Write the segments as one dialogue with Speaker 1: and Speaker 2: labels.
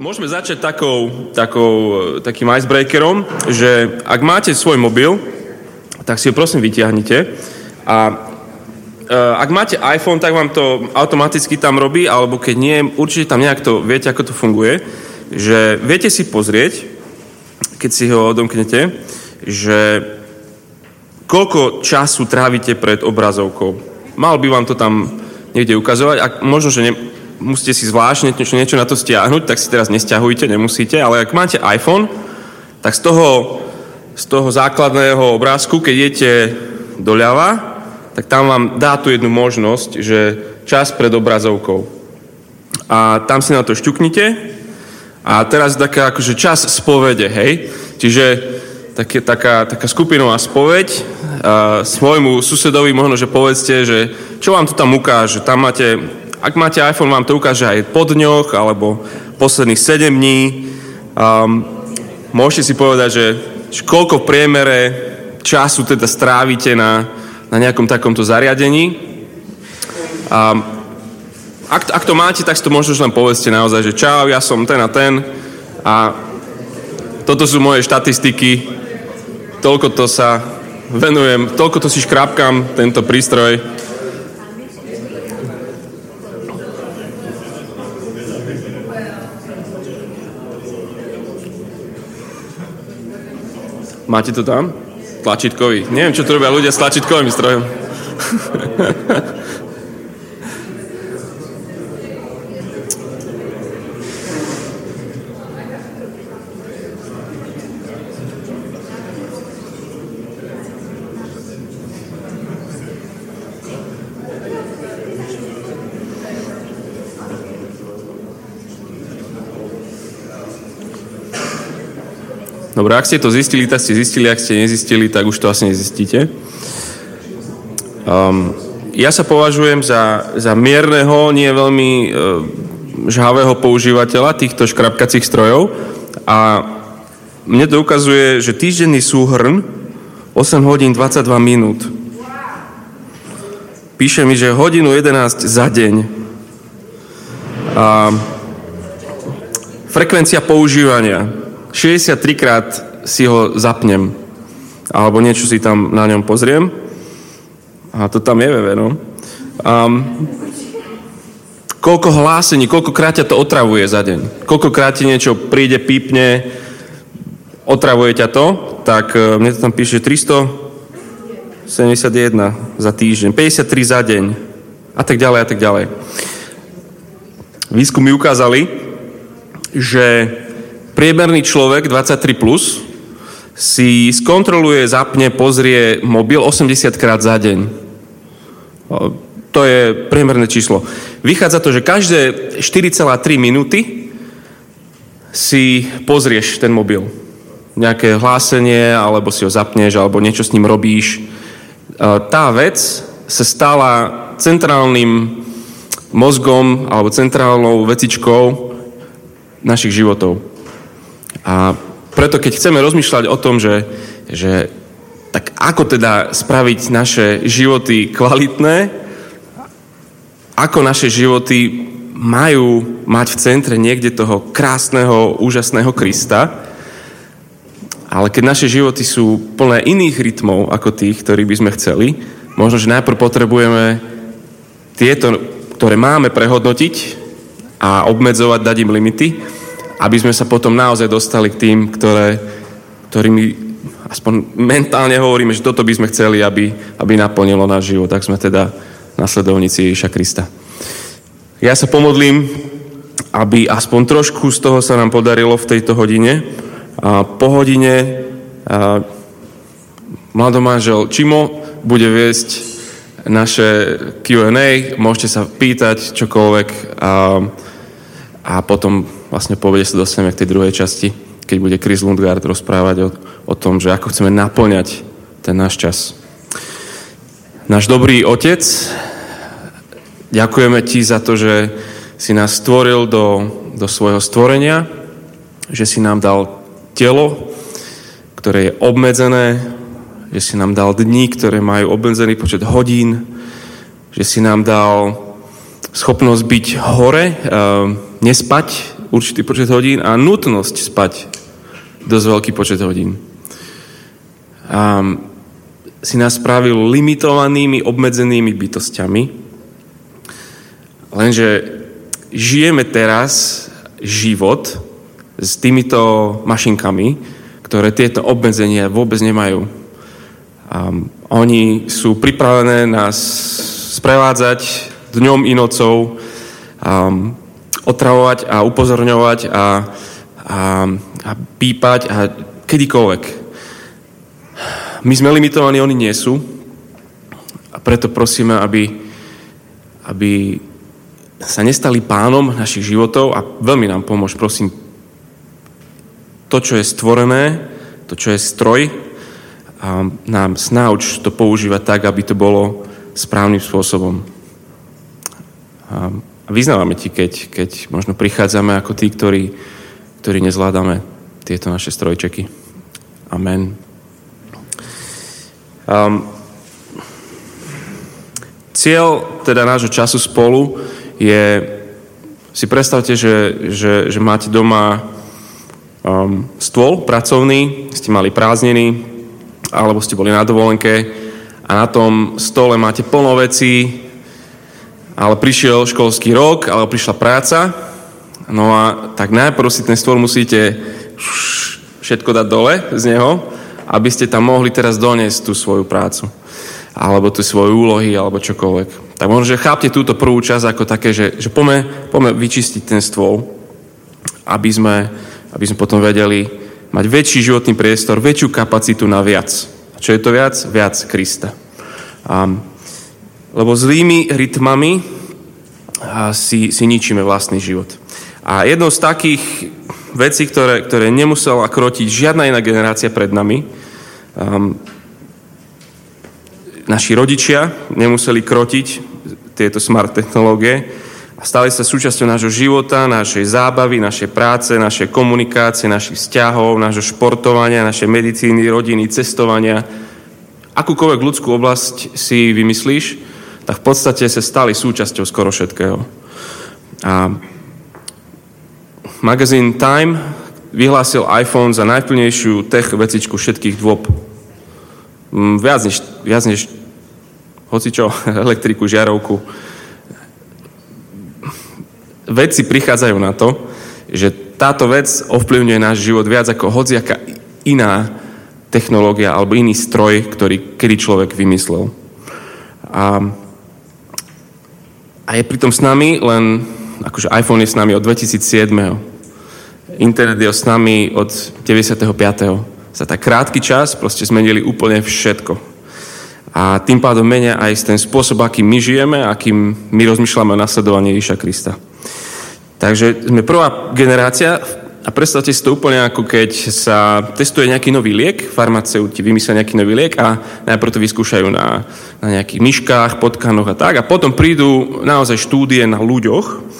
Speaker 1: Môžeme začať takou, takou, takým icebreakerom, že ak máte svoj mobil, tak si ho prosím vyťahnite a e, ak máte iPhone, tak vám to automaticky tam robí, alebo keď nie, určite tam nejak to viete, ako to funguje, že viete si pozrieť, keď si ho odomknete, že koľko času trávite pred obrazovkou. Mal by vám to tam niekde ukazovať, a možno, že ne, musíte si zvláštne niečo, niečo na to stiahnuť, tak si teraz nestiahujte, nemusíte, ale ak máte iPhone, tak z toho, z toho základného obrázku, keď idete doľava, tak tam vám dá tu jednu možnosť, že čas pred obrazovkou. A tam si na to šťuknite a teraz taká akože čas spovede, hej? Čiže také, taká, taká skupinová spoveď svojmu susedovi možno, že povedzte, že čo vám to tam ukáže. Tam máte ak máte iPhone, vám to ukáže aj po dňoch alebo posledných 7 dní. Um, môžete si povedať, že, koľko v priemere času teda strávite na, na nejakom takomto zariadení. Um, ak, ak to máte, tak si to možno len povedzte naozaj, že čau, ja som ten a ten a toto sú moje štatistiky, toľko to sa venujem, toľko to si škrapkám, tento prístroj, Máte to tam? Tlačítkový. Neviem, čo tu robia ľudia s tlačítkovým strojom. Dobre, ak ste to zistili, tak ste zistili, ak ste nezistili, tak už to asi nezistíte. Um, ja sa považujem za, za mierneho, nie veľmi uh, žhavého používateľa týchto škrapkacích strojov a mne to ukazuje, že týždenný súhrn 8 hodín 22 minút. Píše mi, že hodinu 11 za deň. A frekvencia používania 63 krát si ho zapnem alebo niečo si tam na ňom pozriem a to tam je veve, no. Um, koľko hlásení, koľkokrát ťa to otravuje za deň. Koľkokrát ti niečo príde, pípne, otravuje ťa to, tak uh, mne to tam píše 371 za týždeň, 53 za deň a tak ďalej a tak ďalej. Výskumy ukázali, že priemerný človek 23+, plus, si skontroluje, zapne, pozrie mobil 80 krát za deň. To je priemerné číslo. Vychádza to, že každé 4,3 minúty si pozrieš ten mobil. Nejaké hlásenie, alebo si ho zapneš, alebo niečo s ním robíš. Tá vec sa stala centrálnym mozgom alebo centrálnou vecičkou našich životov. A preto, keď chceme rozmýšľať o tom, že, že tak ako teda spraviť naše životy kvalitné, ako naše životy majú mať v centre niekde toho krásneho, úžasného Krista, ale keď naše životy sú plné iných rytmov ako tých, ktorí by sme chceli, možno, že najprv potrebujeme tieto, ktoré máme prehodnotiť a obmedzovať, dať im limity, aby sme sa potom naozaj dostali k tým, ktoré, ktorými aspoň mentálne hovoríme, že toto by sme chceli, aby, aby naplnilo náš život. Tak sme teda nasledovníci Ježiša Krista. Ja sa pomodlím, aby aspoň trošku z toho sa nám podarilo v tejto hodine. A po hodine a mladomážel Čimo bude viesť naše Q&A, môžete sa pýtať čokoľvek a, a potom vlastne povede sa dostaneme k tej druhej časti, keď bude Chris Lundgaard rozprávať o, o tom, že ako chceme naplňať ten náš čas. Náš dobrý otec, ďakujeme ti za to, že si nás stvoril do, do svojho stvorenia, že si nám dal telo, ktoré je obmedzené, že si nám dal dní, ktoré majú obmedzený počet hodín, že si nám dal schopnosť byť hore, e, nespať určitý počet hodín a nutnosť spať dosť veľký počet hodín. A si nás spravil limitovanými, obmedzenými bytostiami. Lenže žijeme teraz život s týmito mašinkami, ktoré tieto obmedzenia vôbec nemajú. A oni sú pripravené nás sprevádzať dňom i nocou, a otravovať a upozorňovať a, a, a pípať a kedykoľvek. My sme limitovaní, oni nie sú. A preto prosíme, aby, aby sa nestali pánom našich životov a veľmi nám pomôž, prosím, to, čo je stvorené, to, čo je stroj, a nám snauč to používať tak, aby to bolo správnym spôsobom. A vyznávame ti, keď, keď možno prichádzame ako tí, ktorí, ktorí nezvládame tieto naše strojčeky. Amen. Um, cieľ teda nášho času spolu je, si predstavte, že, že, že máte doma um, stôl pracovný, ste mali prázdniny, alebo ste boli na dovolenke a na tom stole máte plno vecí, ale prišiel školský rok, alebo prišla práca, no a tak najprv si ten stôl musíte všetko dať dole z neho aby ste tam mohli teraz doniesť tú svoju prácu alebo tu svoje úlohy, alebo čokoľvek. Tak možno, že chápte túto prvú časť ako také, že, že poďme, poďme vyčistiť ten stôl, aby sme, aby sme potom vedeli mať väčší životný priestor, väčšiu kapacitu na viac. Čo je to viac? Viac Krista. A, lebo zlými rytmami si, si ničíme vlastný život. A jednou z takých vecí, ktoré, ktoré nemusela krotiť žiadna iná generácia pred nami, Um, naši rodičia nemuseli krotiť tieto smart technológie a stali sa súčasťou nášho života, našej zábavy, našej práce, našej komunikácie, našich vzťahov, nášho športovania, našej medicíny, rodiny, cestovania. Akúkoľvek ľudskú oblasť si vymyslíš, tak v podstate sa stali súčasťou skoro všetkého. A magazín Time vyhlásil iPhone za najplnejšiu tech vecičku všetkých dôb. Mm, viac než, viac než hocičo, elektriku, žiarovku. Vedci prichádzajú na to, že táto vec ovplyvňuje náš život viac ako hociaká iná technológia alebo iný stroj, ktorý kedy človek vymyslel. A, a je pritom s nami len, akože iPhone je s nami od 2007 internet je s nami od 95. Za tak krátky čas proste zmenili úplne všetko. A tým pádom menia aj ten spôsob, akým my žijeme, akým my rozmýšľame o nasledovaní Ježiša Krista. Takže sme prvá generácia a predstavte si to úplne ako keď sa testuje nejaký nový liek, farmaceuti vymyslia nejaký nový liek a najprv to vyskúšajú na, na nejakých myškách, potkanoch a tak a potom prídu naozaj štúdie na ľuďoch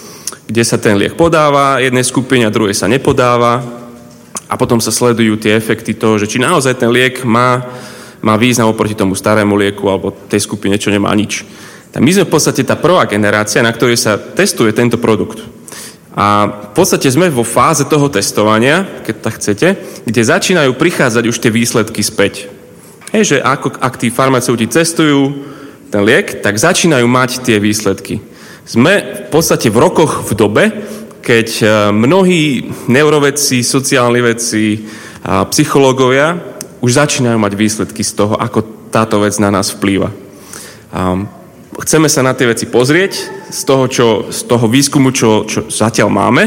Speaker 1: kde sa ten liek podáva, jednej skupine a druhej sa nepodáva a potom sa sledujú tie efekty toho, že či naozaj ten liek má, má význam oproti tomu starému lieku alebo tej skupine, čo nemá nič. Tak my sme v podstate tá prvá generácia, na ktorej sa testuje tento produkt. A v podstate sme vo fáze toho testovania, keď tak chcete, kde začínajú prichádzať už tie výsledky späť. Hej, že ako, ak tí farmaceuti testujú ten liek, tak začínajú mať tie výsledky. Sme v podstate v rokoch v dobe, keď e, mnohí neurovedci, sociálni vedci a psychológovia už začínajú mať výsledky z toho, ako táto vec na nás vplýva. Chceme sa na tie veci pozrieť z toho, čo, z toho výskumu, čo, čo zatiaľ máme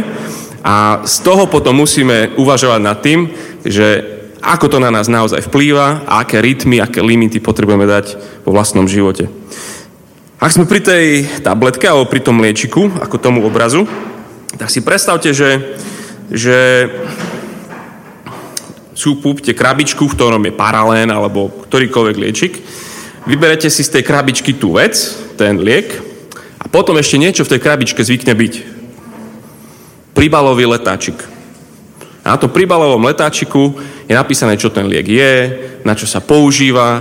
Speaker 1: a z toho potom musíme uvažovať nad tým, že ako to na nás naozaj vplýva a aké rytmy, aké limity potrebujeme dať vo vlastnom živote. Ak sme pri tej tabletke alebo pri tom liečiku, ako tomu obrazu, tak si predstavte, že, že sú kúpte krabičku, v ktorom je paralén alebo ktorýkoľvek liečik. Vyberete si z tej krabičky tú vec, ten liek, a potom ešte niečo v tej krabičke zvykne byť. Príbalový letáčik. A na tom príbalovom letáčiku je napísané, čo ten liek je, na čo sa používa.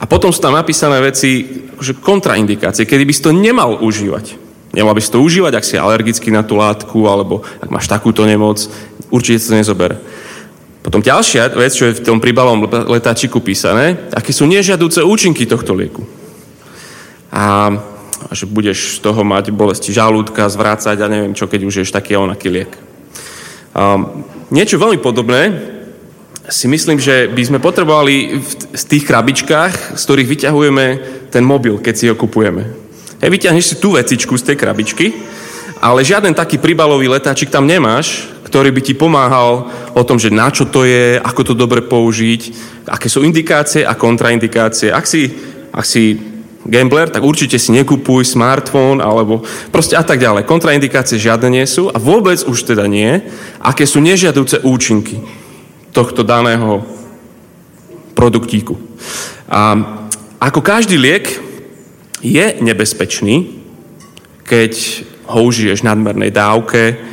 Speaker 1: A potom sú tam napísané veci, akože kontraindikácie, kedy by si to nemal užívať. Nemal by si to užívať, ak si alergický na tú látku, alebo ak máš takúto nemoc, určite to nezober. Potom ďalšia vec, čo je v tom príbalom letáčiku písané, aké sú nežiaduce účinky tohto lieku. A že budeš z toho mať bolesti žalúdka, zvrácať a neviem čo, keď už ješ taký onaký liek. Um, niečo veľmi podobné si myslím, že by sme potrebovali v, tých krabičkách, z ktorých vyťahujeme ten mobil, keď si ho kupujeme. Hej, vyťahneš si tú vecičku z tej krabičky, ale žiaden taký príbalový letáčik tam nemáš, ktorý by ti pomáhal o tom, že na čo to je, ako to dobre použiť, aké sú indikácie a kontraindikácie. Ak si, ak si gambler, tak určite si nekupuj smartfón alebo proste a tak ďalej. Kontraindikácie žiadne nie sú a vôbec už teda nie, aké sú nežiaduce účinky tohto daného produktíku. A ako každý liek je nebezpečný, keď ho užiješ v nadmernej dávke,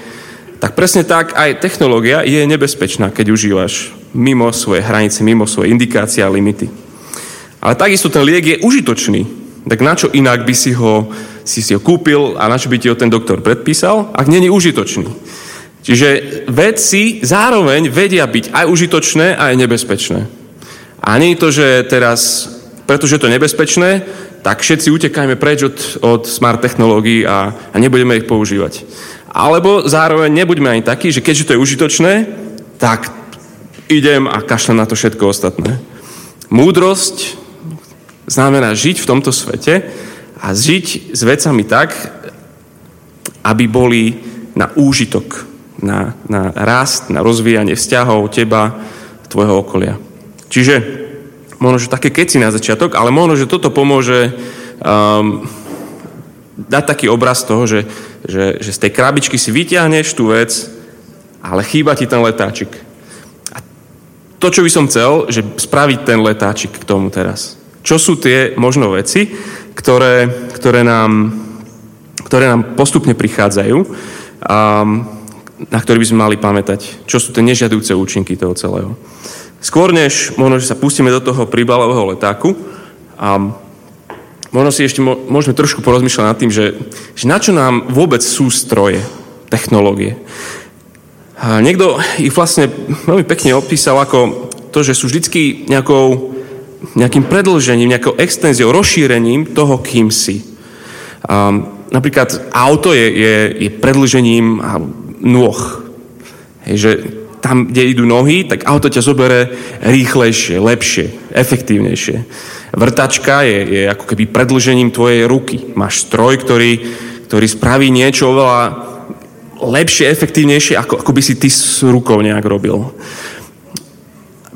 Speaker 1: tak presne tak aj technológia je nebezpečná, keď užívaš mimo svoje hranice, mimo svoje indikácie a limity. Ale takisto ten liek je užitočný. Tak na čo inak by si ho, si, si ho kúpil a na čo by ti ho ten doktor predpísal, ak není užitočný. Čiže vedci zároveň vedia byť aj užitočné, aj nebezpečné. A nie je to, že teraz, pretože je to nebezpečné, tak všetci utekajme preč od, od smart technológií a, a nebudeme ich používať. Alebo zároveň nebuďme ani takí, že keďže to je užitočné, tak idem a kašlem na to všetko ostatné. Múdrosť znamená žiť v tomto svete a žiť s vecami tak, aby boli na úžitok, na, na rast, na rozvíjanie vzťahov teba, tvojho okolia. Čiže možno, že také keci na začiatok, ale možno, že toto pomôže um, dať taký obraz toho, že, že, že z tej krabičky si vyťahneš tú vec, ale chýba ti ten letáčik. A to, čo by som chcel, že spraviť ten letáčik k tomu teraz. Čo sú tie možno veci, ktoré, ktoré, nám, ktoré nám postupne prichádzajú a na ktoré by sme mali pamätať. Čo sú tie nežiadúce účinky toho celého. Skôr než možno, že sa pustíme do toho príbalového letáku, a možno si ešte môžeme trošku porozmýšľať nad tým, že, že na čo nám vôbec sú stroje, technológie. A niekto ich vlastne veľmi pekne opísal ako to, že sú vždy nejakou, nejakým predlžením, nejakou extenziou, rozšírením toho, kým si. A napríklad auto je, je, je predlžením nôh. Hej, že tam, kde idú nohy, tak auto ťa zobere rýchlejšie, lepšie, efektívnejšie. Vrtačka je, je ako keby predlžením tvojej ruky. Máš stroj, ktorý, ktorý spraví niečo oveľa lepšie, efektívnejšie, ako, ako by si ty s rukou nejak robil.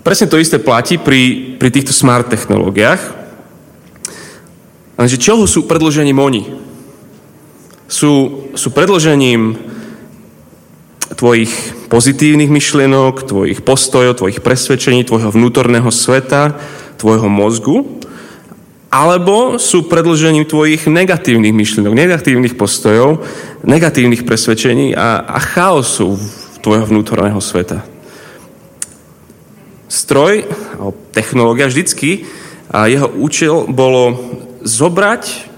Speaker 1: Presne to isté platí pri, pri týchto smart technológiách. Lenže čoho sú predlžením oni? Sú, sú predlžením tvojich pozitívnych myšlienok, tvojich postojov, tvojich presvedčení, tvojho vnútorného sveta, tvojho mozgu, alebo sú predlžením tvojich negatívnych myšlienok, negatívnych postojov, negatívnych presvedčení a, a chaosu tvojho vnútorného sveta. Stroj, technológia vždycky, a jeho účel bolo zobrať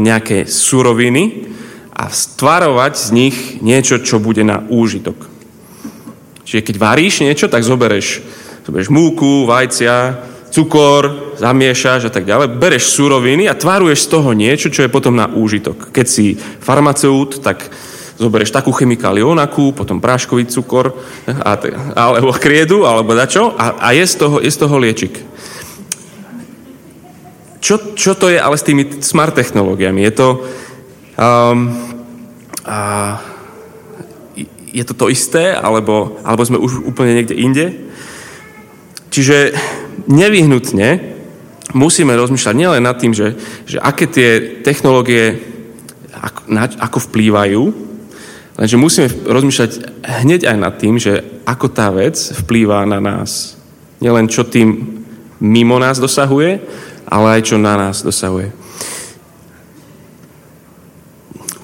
Speaker 1: nejaké suroviny, a stvarovať z nich niečo, čo bude na úžitok. Čiže keď varíš niečo, tak zobereš, zobereš múku, vajcia, cukor, zamiešaš a tak ďalej, bereš suroviny a tvaruješ z toho niečo, čo je potom na úžitok. Keď si farmaceut, tak zoberieš takú chemikáliu onakú, potom práškový cukor, a, alebo kriedu, alebo dačo a, a je, z toho, je z toho liečik. Čo, čo to je ale s tými smart technológiami? Je to, Um, a je to to isté, alebo, alebo sme už úplne niekde inde. Čiže nevyhnutne musíme rozmýšľať nielen nad tým, že, že aké tie technológie ako, na, ako vplývajú, lenže musíme rozmýšľať hneď aj nad tým, že ako tá vec vplýva na nás. Nielen čo tým mimo nás dosahuje, ale aj čo na nás dosahuje.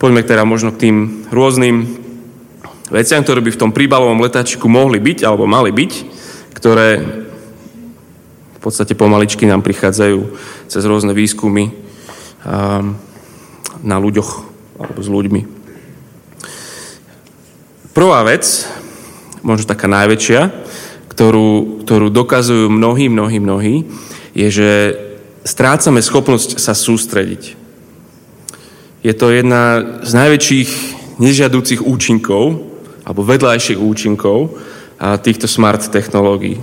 Speaker 1: Poďme teda možno k tým rôznym veciam, ktoré by v tom príbalovom letáčiku mohli byť alebo mali byť, ktoré v podstate pomaličky nám prichádzajú cez rôzne výskumy um, na ľuďoch alebo s ľuďmi. Prvá vec, možno taká najväčšia, ktorú, ktorú dokazujú mnohí, mnohí, mnohí, je, že strácame schopnosť sa sústrediť. Je to jedna z najväčších nežiadúcich účinkov, alebo vedľajších účinkov týchto smart technológií.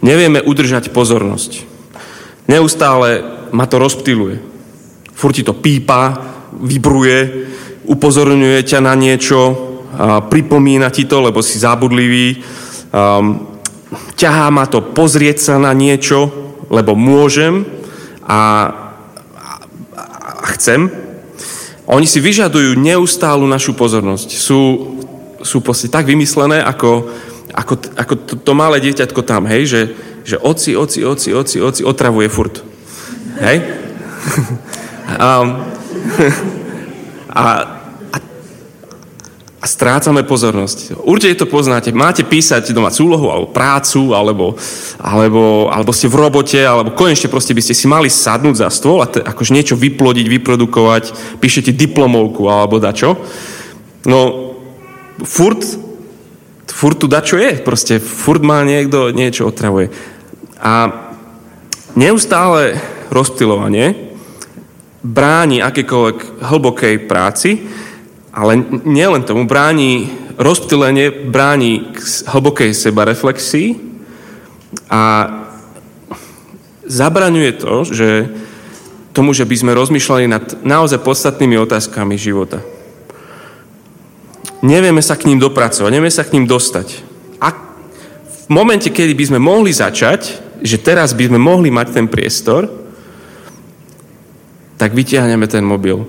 Speaker 1: Nevieme udržať pozornosť. Neustále ma to rozptiluje. Furt ti to pípa, vibruje, upozorňuje ťa na niečo, pripomína ti to, lebo si zábudlivý, um, ťahá ma to pozrieť sa na niečo, lebo môžem a, a chcem. Oni si vyžadujú neustálu našu pozornosť. Sú, sú proste tak vymyslené, ako, ako, ako to, to malé dieťatko tam, hej, že, že oci, oci, oci, oci, oci, otravuje furt. Hej? um, a a strácame pozornosť. Určite to poznáte. Máte písať doma úlohu, alebo prácu, alebo, alebo, alebo ste v robote, alebo konečne proste by ste si mali sadnúť za stôl a te, akože niečo vyplodiť, vyprodukovať, píšete diplomovku alebo dačo. No, furt, furt tu dačo je. Proste furt má niekto niečo otravuje. A neustále rozptilovanie bráni akékoľvek hlbokej práci, ale nielen tomu, bráni rozptýlenie, bráni k hlbokej sebareflexii a zabraňuje to, že tomu, že by sme rozmýšľali nad naozaj podstatnými otázkami života. Nevieme sa k ním dopracovať, nevieme sa k ním dostať. A v momente, kedy by sme mohli začať, že teraz by sme mohli mať ten priestor, tak vytiahneme ten mobil.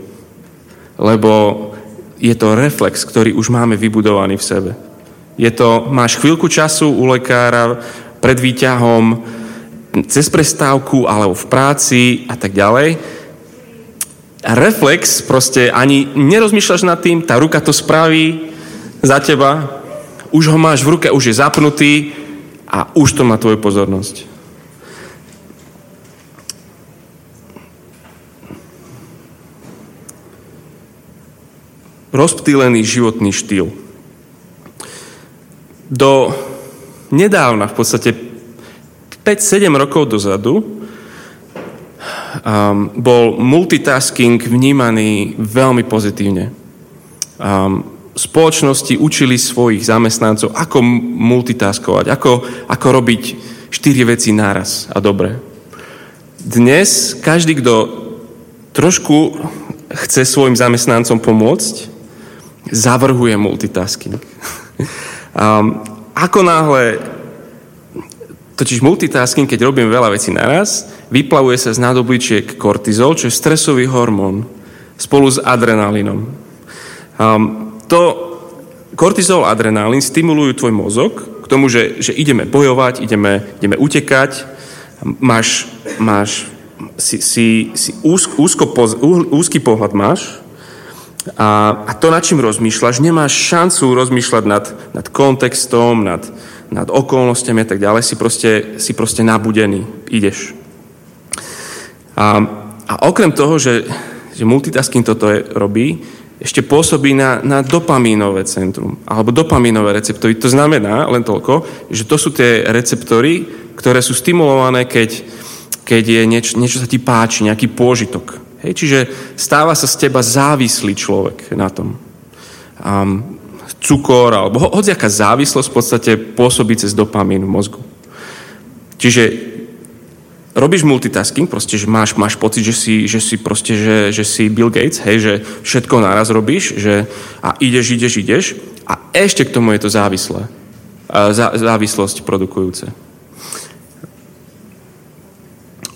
Speaker 1: Lebo je to reflex, ktorý už máme vybudovaný v sebe. Je to, máš chvíľku času u lekára, pred výťahom, cez prestávku alebo v práci a tak ďalej. Reflex, proste ani nerozmýšľaš nad tým, tá ruka to spraví za teba, už ho máš v ruke, už je zapnutý a už to má tvoju pozornosť. rozptýlený životný štýl. Do nedávna, v podstate 5-7 rokov dozadu, um, bol multitasking vnímaný veľmi pozitívne. Um, spoločnosti učili svojich zamestnancov, ako multitaskovať, ako, ako robiť štyri veci naraz a dobre. Dnes každý, kto trošku chce svojim zamestnancom pomôcť, zavrhuje multitasking. um, ako náhle Totiž multitasking, keď robím veľa vecí naraz, vyplavuje sa z nádobličiek kortizol, čo je stresový hormón, spolu s adrenalinom. Um, to kortizol a adrenalín stimulujú tvoj mozog k tomu, že, že ideme bojovať, ideme, ideme utekať, máš, máš si, si, si úzk, úzko, úzky pohľad máš, a, a to, nad čím rozmýšľaš, nemáš šancu rozmýšľať nad, nad kontextom, nad, nad okolnostiami a tak ďalej, si proste, si proste nabudený, ideš. A, a okrem toho, že, že multitasking toto je, robí, ešte pôsobí na, na dopamínové centrum, alebo dopamínové receptory. To znamená len toľko, že to sú tie receptory, ktoré sú stimulované, keď, keď je niečo, niečo sa ti páči, nejaký pôžitok. Hej, čiže stáva sa z teba závislý človek na tom. Um, cukor alebo ho, hociaká závislosť v podstate pôsobí cez dopamín v mozgu. Čiže robíš multitasking, proste, že máš, máš pocit, že si, že si proste, že, že si Bill Gates, hej, že všetko naraz robíš, že a ideš, ideš, ideš a ešte k tomu je to závislé. Zá, závislosť produkujúce.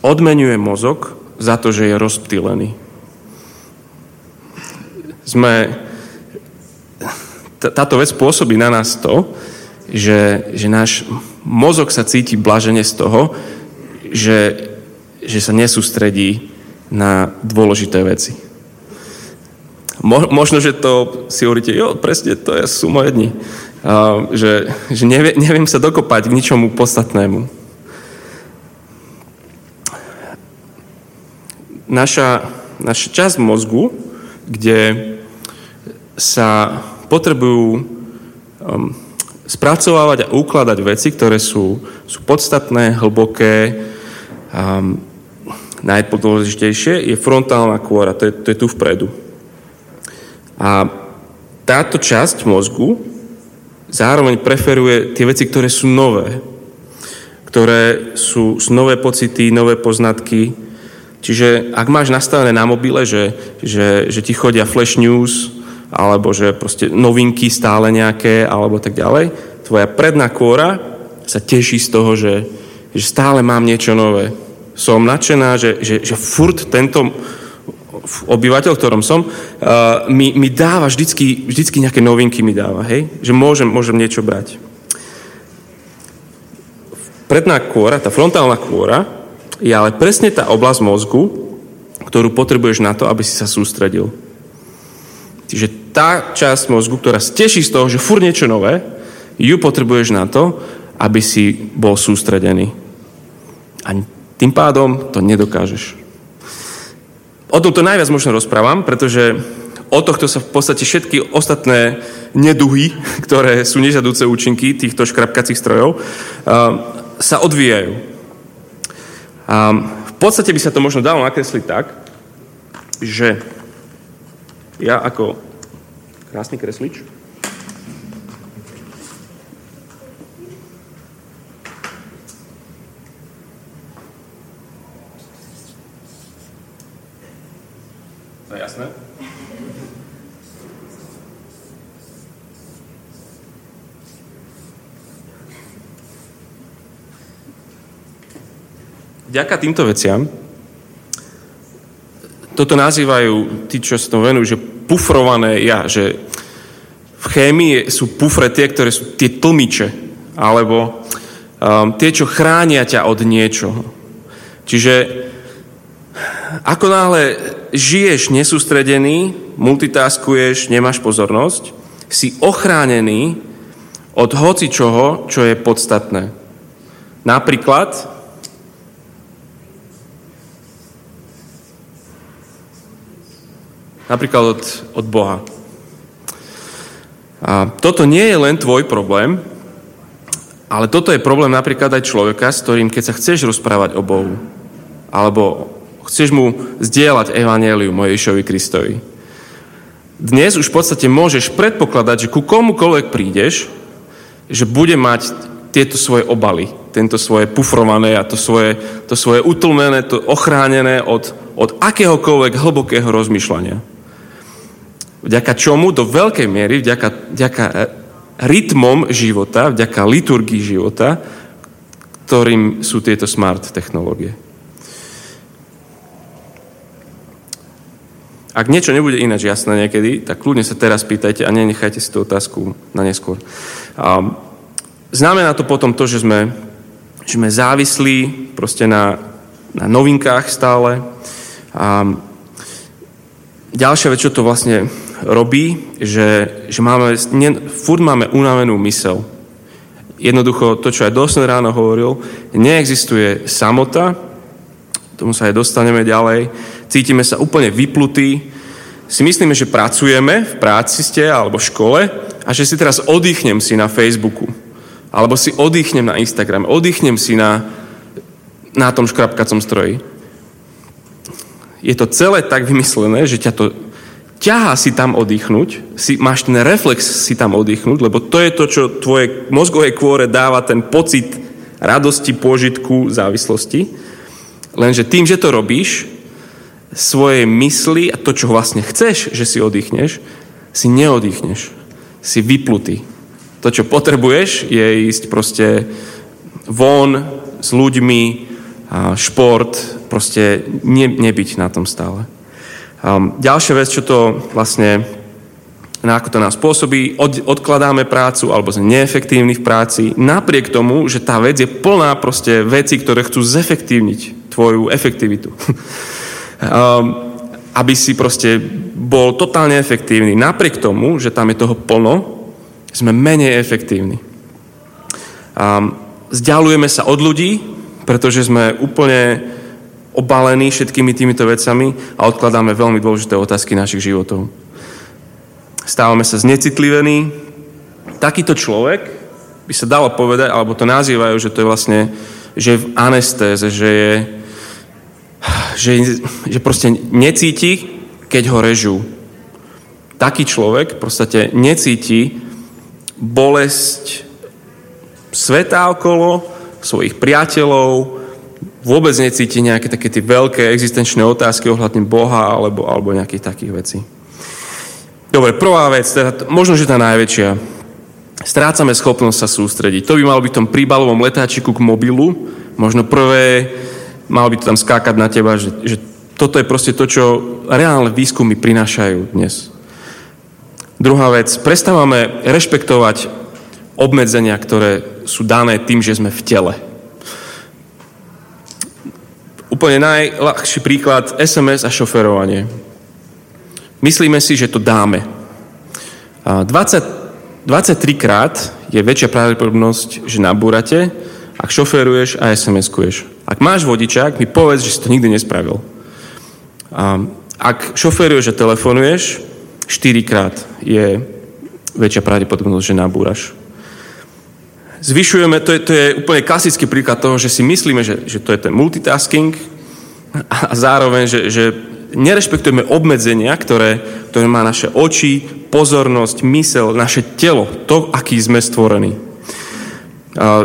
Speaker 1: Odmenuje mozog za to, že je rozptýlený. Sme... Táto vec pôsobí na nás to, že, že náš mozog sa cíti blažene z toho, že, že sa nesústredí na dôležité veci. Mo, možno, že to si hovoríte, jo, presne, to je, sú moje dni. Uh, že že nevie, neviem sa dokopať k ničomu podstatnému. naša, naša časť mozgu, kde, sa potrebujú um, spracovávať a ukladať veci, ktoré sú, sú podstatné, hlboké. Um, najdôležitejšie je frontálna kôra, to je, to je tu vpredu. A táto časť mozgu zároveň preferuje tie veci, ktoré sú nové, ktoré sú, sú nové pocity, nové poznatky. Čiže ak máš nastavené na mobile, že, že, že ti chodia flash news, alebo že proste novinky stále nejaké, alebo tak ďalej. Tvoja predná kôra sa teší z toho, že, že stále mám niečo nové. Som nadšená, že, že, že furt tento obyvateľ, ktorom som, uh, mi, mi dáva vždycky, vždycky nejaké novinky mi dáva, hej? Že môžem, môžem niečo brať. Predná kôra, tá frontálna kôra, je ale presne tá oblasť mozgu, ktorú potrebuješ na to, aby si sa sústredil. Čiže tá časť mozgu, ktorá teší z toho, že fur niečo nové, ju potrebuješ na to, aby si bol sústredený. A tým pádom to nedokážeš. O tomto najviac možno rozprávam, pretože o tohto sa v podstate všetky ostatné neduhy, ktoré sú nežadúce účinky týchto škrapkacích strojov, sa odvíjajú. A v podstate by sa to možno dalo nakresliť tak, že ja ako krásny kreslič To je jasné? Vďaka týmto veciam toto nazývajú tí, čo sa to venujú, že pufrované ja, že v chémii sú pufre tie, ktoré sú tie tlmiče, alebo um, tie, čo chránia ťa od niečoho. Čiže ako náhle žiješ nesústredený, multitaskuješ, nemáš pozornosť, si ochránený od hoci čoho, čo je podstatné. Napríklad Napríklad od, od Boha. A toto nie je len tvoj problém, ale toto je problém napríklad aj človeka, s ktorým, keď sa chceš rozprávať o Bohu, alebo chceš mu zdieľať evanéliu Moješovi Kristovi. Dnes už v podstate môžeš predpokladať, že ku komukoľvek prídeš, že bude mať tieto svoje obaly, tento svoje pufrované a to svoje, to svoje utlmené, to ochránené od, od akéhokoľvek hlbokého rozmýšľania. Vďaka čomu do veľkej miery, vďaka, vďaka e, rytmom života, vďaka liturgii života, ktorým sú tieto smart technológie. Ak niečo nebude ináč jasné niekedy, tak kľudne sa teraz pýtajte a nenechajte si tú otázku na neskôr. A znamená to potom to, že sme, že sme závislí proste na, na novinkách stále. A ďalšia vec, čo to vlastne robí, že, že máme, ne, furt máme unavenú mysel. Jednoducho, to, čo aj Dawson ráno hovoril, neexistuje samota, tomu sa aj dostaneme ďalej, cítime sa úplne vyplutí, si myslíme, že pracujeme, v práci ste alebo v škole a že si teraz oddychnem si na Facebooku, alebo si oddychnem na Instagram, oddychnem si na, na tom škrapkacom stroji. Je to celé tak vymyslené, že ťa to ťahá si tam oddychnúť, si, máš ten reflex si tam oddychnúť, lebo to je to, čo tvoje mozgové kôre dáva ten pocit radosti, pôžitku, závislosti. Lenže tým, že to robíš, svoje mysli a to, čo vlastne chceš, že si oddychneš, si neoddychneš. Si vyplutý. To, čo potrebuješ, je ísť proste von s ľuďmi, šport, proste ne, nebyť na tom stále. Um, ďalšia vec, čo to vlastne, na ako to nás pôsobí, od, odkladáme prácu alebo sme neefektívni v práci, napriek tomu, že tá vec je plná proste veci, ktoré chcú zefektívniť tvoju efektivitu. um, aby si proste bol totálne efektívny. Napriek tomu, že tam je toho plno, sme menej efektívni. Um, zďalujeme sa od ľudí, pretože sme úplne obalení všetkými týmito vecami a odkladáme veľmi dôležité otázky našich životov. stávame sa znecitlivení. Takýto človek by sa dalo povedať, alebo to nazývajú, že to je vlastne, že je v anestéze, že je, že, že proste necíti, keď ho režú. Taký človek v podstate necíti bolesť sveta okolo, svojich priateľov, vôbec necíti nejaké také tie veľké existenčné otázky ohľadne Boha alebo, alebo nejakých takých vecí. Dobre, prvá vec, teda, možno, že tá najväčšia. Strácame schopnosť sa sústrediť. To by malo byť v tom príbalovom letáčiku k mobilu. Možno prvé, malo by to tam skákať na teba, že, že toto je proste to, čo reálne výskumy prinášajú dnes. Druhá vec, prestávame rešpektovať obmedzenia, ktoré sú dané tým, že sme v tele. Úplne najľahší príklad SMS a šoferovanie. Myslíme si, že to dáme. 20, 23 krát je väčšia pravdepodobnosť, že nabúrate, ak šoferuješ a SMS-kuješ. Ak máš vodičák, mi povedz, že si to nikdy nespravil. Ak šoferuješ a telefonuješ, 4 krát je väčšia pravdepodobnosť, že nabúraš. Zvyšujeme, to je, to je úplne klasický príklad toho, že si myslíme, že, že to je ten multitasking a zároveň, že, že nerešpektujeme obmedzenia, ktoré, ktoré má naše oči, pozornosť, mysel, naše telo, to, aký sme stvorení.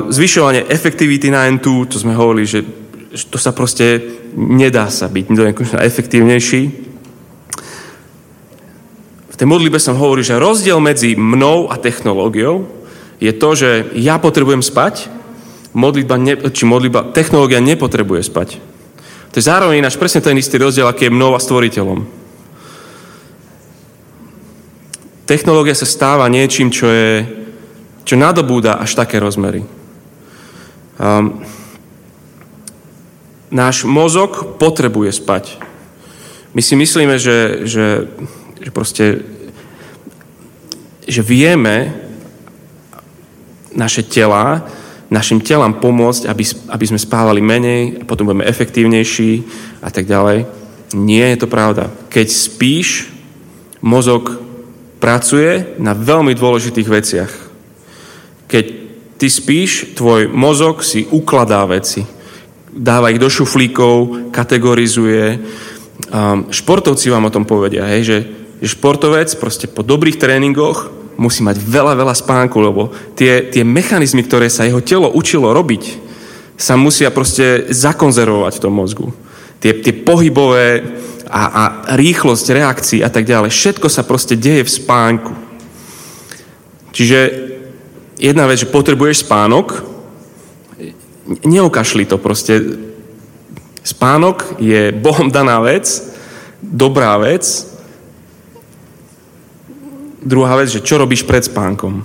Speaker 1: Zvyšovanie efektivity na N2, to sme hovorili, že, to sa proste nedá sa byť efektívnejší. V tej modlibe som hovoril, že rozdiel medzi mnou a technológiou je to, že ja potrebujem spať, modlitba ne, či modlitba, technológia nepotrebuje spať. To je zároveň ináč presne ten istý rozdiel, aký je mnou a stvoriteľom. Technológia sa stáva niečím, čo, je, čo nadobúda až také rozmery. Um, náš mozog potrebuje spať. My si myslíme, že, že, že proste že vieme naše tela našim telám pomôcť, aby, aby sme spávali menej a potom budeme efektívnejší a tak ďalej. Nie je to pravda. Keď spíš, mozog pracuje na veľmi dôležitých veciach. Keď ty spíš, tvoj mozog si ukladá veci. Dáva ich do šuflíkov, kategorizuje. Um, športovci vám o tom povedia, hej, že, že športovec proste po dobrých tréningoch musí mať veľa, veľa spánku, lebo tie, tie mechanizmy, ktoré sa jeho telo učilo robiť, sa musia proste zakonzervovať v tom mozgu. Tie, tie pohybové a, a rýchlosť reakcií a tak ďalej, všetko sa proste deje v spánku. Čiže jedna vec, že potrebuješ spánok, neukašli to proste. Spánok je Bohom daná vec, dobrá vec, druhá vec, že čo robíš pred spánkom.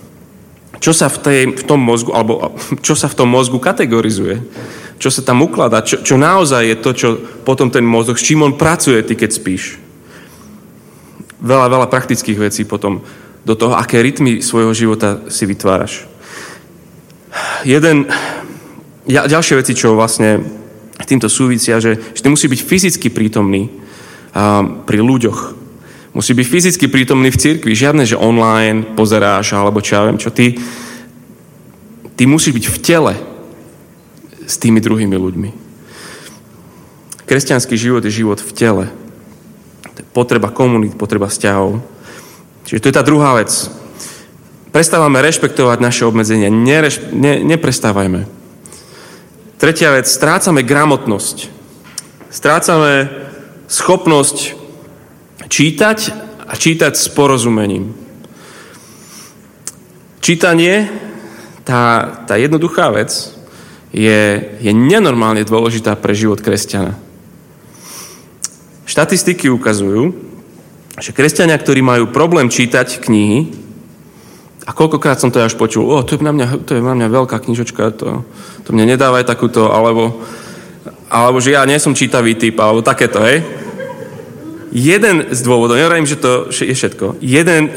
Speaker 1: Čo sa v, tej, v tom mozgu, alebo čo sa v tom mozgu kategorizuje? Čo sa tam ukladá? Čo, čo naozaj je to, čo potom ten mozog, s čím on pracuje, ty keď spíš? Veľa, veľa praktických vecí potom do toho, aké rytmy svojho života si vytváraš. Jeden, ja, ďalšie veci, čo vlastne týmto súvisia, že, že ty musí byť fyzicky prítomný um, pri ľuďoch, Musí byť fyzicky prítomný v cirkvi. Žiadne, že online pozeráš alebo čo ja viem čo. Ty, ty musíš byť v tele s tými druhými ľuďmi. Kresťanský život je život v tele. Potreba komunít, potreba vzťahov. Čiže to je tá druhá vec. Prestávame rešpektovať naše obmedzenia. Nereš, ne, neprestávajme. Tretia vec, strácame gramotnosť. Strácame schopnosť čítať a čítať s porozumením. Čítanie, tá, tá jednoduchá vec, je, je nenormálne dôležitá pre život kresťana. Štatistiky ukazujú, že kresťania, ktorí majú problém čítať knihy, a koľkokrát som to až počul, o, to je na mňa, to je na mňa veľká knižočka, to, to mne nedávaj takúto, alebo, alebo že ja nie som čítavý typ, alebo takéto, hej jeden z dôvodov, nehovorím, že to je všetko, jeden,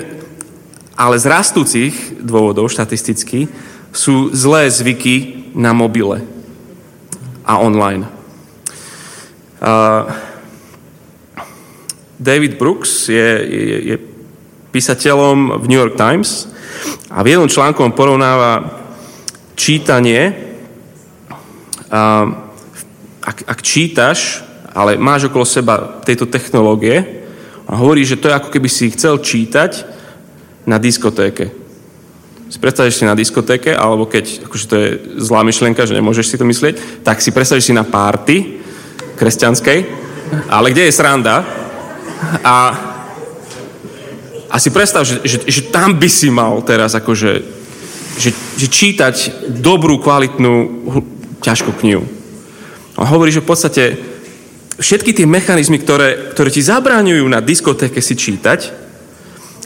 Speaker 1: ale z rastúcich dôvodov štatisticky sú zlé zvyky na mobile a online. Uh, David Brooks je, je, je písateľom v New York Times a v jednom článku on porovnáva čítanie. A, ak, ak čítaš, ale máš okolo seba tejto technológie, a hovorí, že to je ako keby si chcel čítať na diskotéke. Si predstavíš si na diskotéke, alebo keď, akože to je zlá myšlienka, že nemôžeš si to myslieť, tak si predstavíš si na párty kresťanskej, ale kde je sranda a, a si predstav, že, že, že tam by si mal teraz akože že, že čítať dobrú, kvalitnú, ťažkú knihu. On hovorí, že v podstate všetky tie mechanizmy, ktoré, ktoré ti zabráňujú na diskotéke si čítať,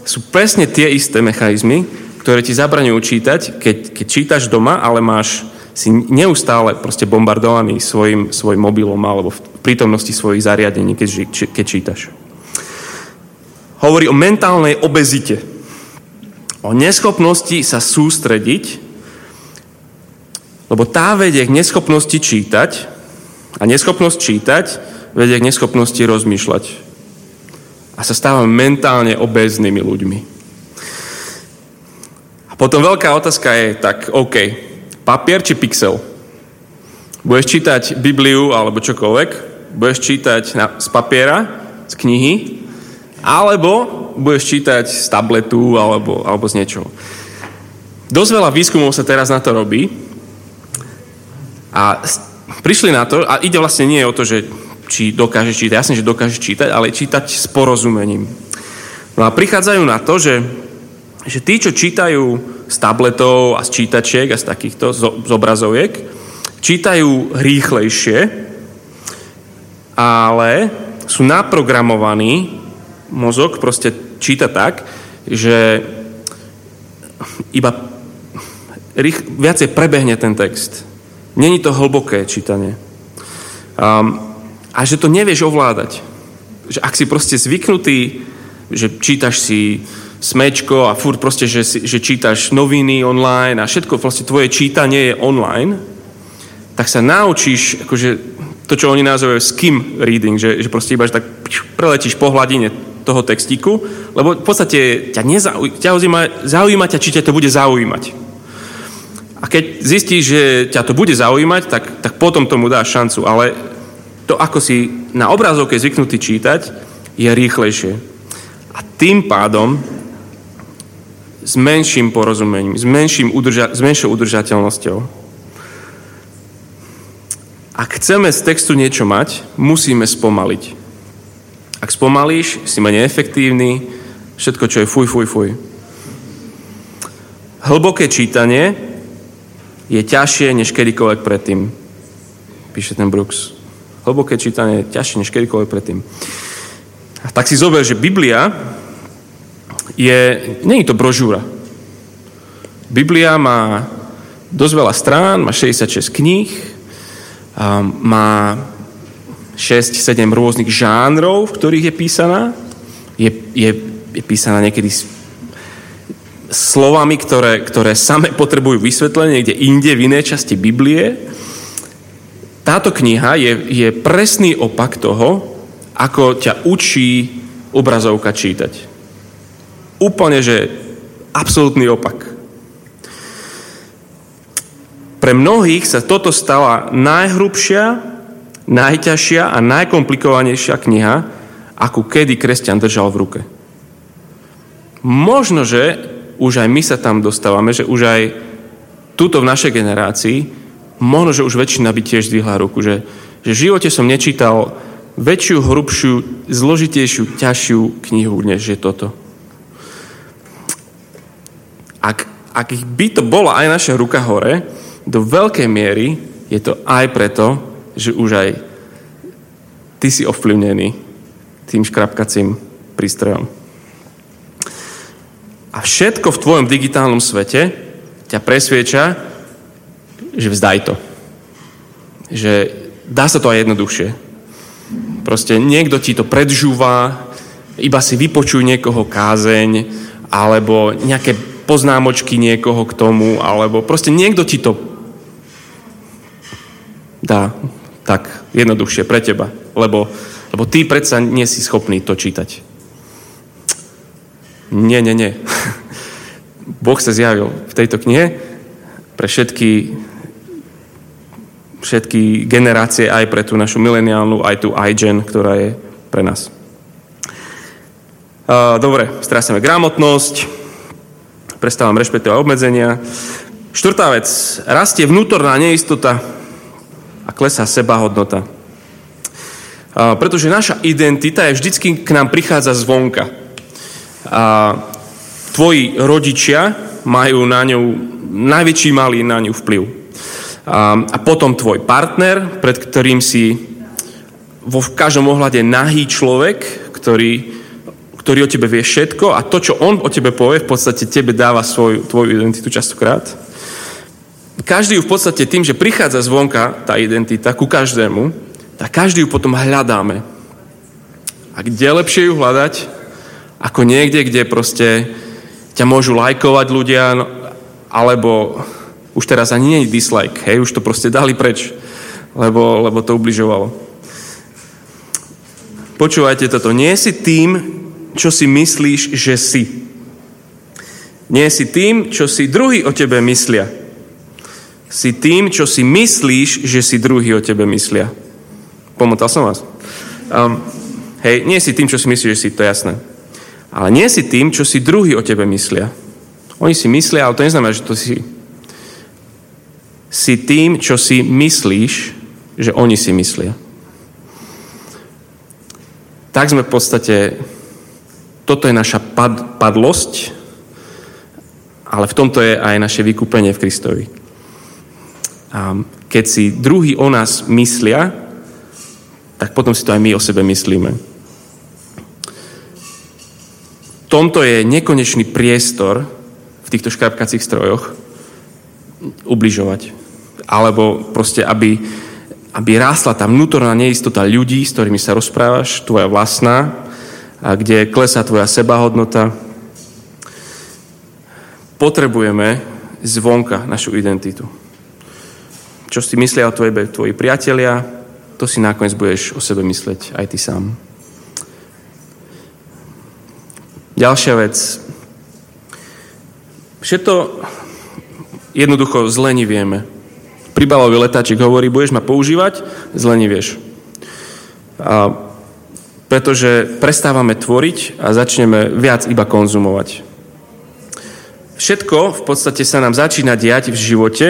Speaker 1: sú presne tie isté mechanizmy, ktoré ti zabraňujú čítať, keď, keď čítaš doma, ale máš si neustále proste bombardovaný svojim, svojim mobilom alebo v prítomnosti svojich zariadení, keď, keď čítaš. Hovorí o mentálnej obezite. O neschopnosti sa sústrediť, lebo tá vedie k neschopnosti čítať a neschopnosť čítať vedie k neschopnosti rozmýšľať. A sa stávame mentálne obéznymi ľuďmi. A potom veľká otázka je, tak OK, papier či pixel? Budeš čítať Bibliu alebo čokoľvek, budeš čítať na, z papiera, z knihy, alebo budeš čítať z tabletu alebo, alebo z niečoho. Dosť veľa výskumov sa teraz na to robí a prišli na to, a ide vlastne nie o to, že či dokáže čítať, jasne, že dokáže čítať, ale čítať s porozumením. No a prichádzajú na to, že, že tí, čo čítajú z tabletov a z čítačiek a z takýchto z obrazoviek, čítajú rýchlejšie, ale sú naprogramovaní, mozog proste číta tak, že iba rých, viacej prebehne ten text. Není to hlboké čítanie. Um, a že to nevieš ovládať. Že ak si proste zvyknutý, že čítaš si smečko a furt proste, že, že čítaš noviny online a všetko, proste tvoje čítanie je online, tak sa naučíš, akože to, čo oni nazývajú skim reading, že, že proste iba že tak preletíš po hladine toho textíku, lebo v podstate ťa, nezauj- ťa zaujíma, zaujíma ťa, či ťa to bude zaujímať. A keď zistíš, že ťa to bude zaujímať, tak, tak potom tomu dáš šancu. Ale to, ako si na obrazovke zvyknutý čítať, je rýchlejšie. A tým pádom s menším porozumením, s, menším udrža- s menšou udržateľnosťou. Ak chceme z textu niečo mať, musíme spomaliť. Ak spomalíš, si menej efektívny, všetko, čo je fuj, fuj, fuj. Hlboké čítanie je ťažšie než kedykoľvek predtým, píše ten Brooks. Hlboké čítanie je ťažšie než kedykoľvek predtým. A tak si zober, že Biblia je, je to brožúra. Biblia má dosť veľa strán, má 66 kníh, má 6-7 rôznych žánrov, v ktorých je písaná. Je, je, je písaná niekedy slovami, ktoré, ktoré same potrebujú vysvetlenie niekde inde, v inej časti Biblie táto kniha je, je presný opak toho, ako ťa učí obrazovka čítať. Úplne, že absolútny opak. Pre mnohých sa toto stala najhrubšia, najťažšia a najkomplikovanejšia kniha, akú kedy kresťan držal v ruke. Možno, že už aj my sa tam dostávame, že už aj tuto v našej generácii možno, že už väčšina by tiež zdvihla ruku, že, že v živote som nečítal väčšiu, hrubšiu, zložitejšiu, ťažšiu knihu, než je toto. Ak, ak by to bola aj naša ruka hore, do veľkej miery je to aj preto, že už aj ty si ovplyvnený tým škrapkacím prístrojom. A všetko v tvojom digitálnom svete ťa presvieča, že vzdaj to. Že dá sa to aj jednoduchšie. Proste niekto ti to predžúva, iba si vypočuj niekoho kázeň, alebo nejaké poznámočky niekoho k tomu, alebo proste niekto ti to dá tak jednoduchšie pre teba, lebo, lebo ty predsa nie si schopný to čítať. Nie, nie, nie. Boh sa zjavil v tejto knihe pre všetky, všetky generácie, aj pre tú našu mileniálnu, aj tú iGen, ktorá je pre nás. Dobre, strácame gramotnosť, prestávam rešpektovať obmedzenia. Štvrtá vec, rastie vnútorná neistota a klesá sebahodnota. Pretože naša identita je vždycky k nám prichádza zvonka. A tvoji rodičia majú na ňu, najväčší malý na ňu vplyv. A, a potom tvoj partner, pred ktorým si vo každom ohľade nahý človek, ktorý ktorý o tebe vie všetko a to, čo on o tebe povie, v podstate tebe dáva svoju, tvoju identitu častokrát. Každý ju v podstate tým, že prichádza zvonka tá identita ku každému, tak každý ju potom hľadáme. A kde lepšie ju hľadať, ako niekde, kde proste ťa môžu lajkovať ľudia, no, alebo už teraz ani nie je dislike, hej, už to proste dali preč, lebo, lebo to ubližovalo. Počúvajte toto, nie si tým, čo si myslíš, že si. Nie si tým, čo si druhý o tebe myslia. Si tým, čo si myslíš, že si druhý o tebe myslia. Pomotal som vás? Um, hej, nie si tým, čo si myslíš, že si, to jasné. Ale nie si tým, čo si druhý o tebe myslia. Oni si myslia, ale to neznamená, že to si. Si tým, čo si myslíš, že oni si myslia. Tak sme v podstate toto je naša pad, padlosť, ale v tomto je aj naše vykúpenie v Kristovi. Keď si druhý o nás myslia, tak potom si to aj my o sebe myslíme. Tomto je nekonečný priestor v týchto škrapkacích strojoch ubližovať. Alebo proste, aby, aby rásla tá vnútorná neistota ľudí, s ktorými sa rozprávaš, tvoja vlastná, a kde klesá tvoja sebahodnota, potrebujeme zvonka našu identitu. Čo si myslia o tvoje, tvoji priatelia, to si nakoniec budeš o sebe mysleť aj ty sám. Ďalšia vec. Všetko jednoducho zle nevieme. Pribalový letáčik hovorí, budeš ma používať, zle nevieš. A pretože prestávame tvoriť a začneme viac iba konzumovať. Všetko v podstate sa nám začína diať v živote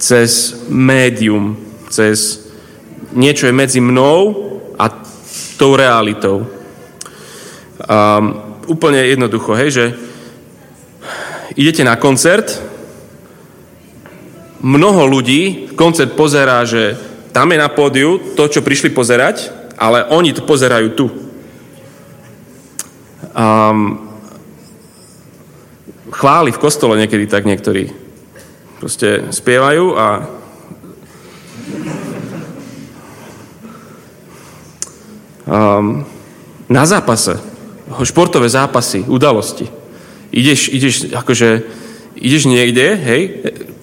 Speaker 1: cez médium, cez niečo je medzi mnou a tou realitou. Um, úplne jednoducho, hej, že idete na koncert, mnoho ľudí koncert pozerá, že tam je na pódiu to, čo prišli pozerať ale oni to pozerajú tu. Um, chváli v kostole niekedy tak niektorí proste spievajú a um, na zápase, športové zápasy, udalosti. Ideš, ideš, akože, ideš niekde, hej,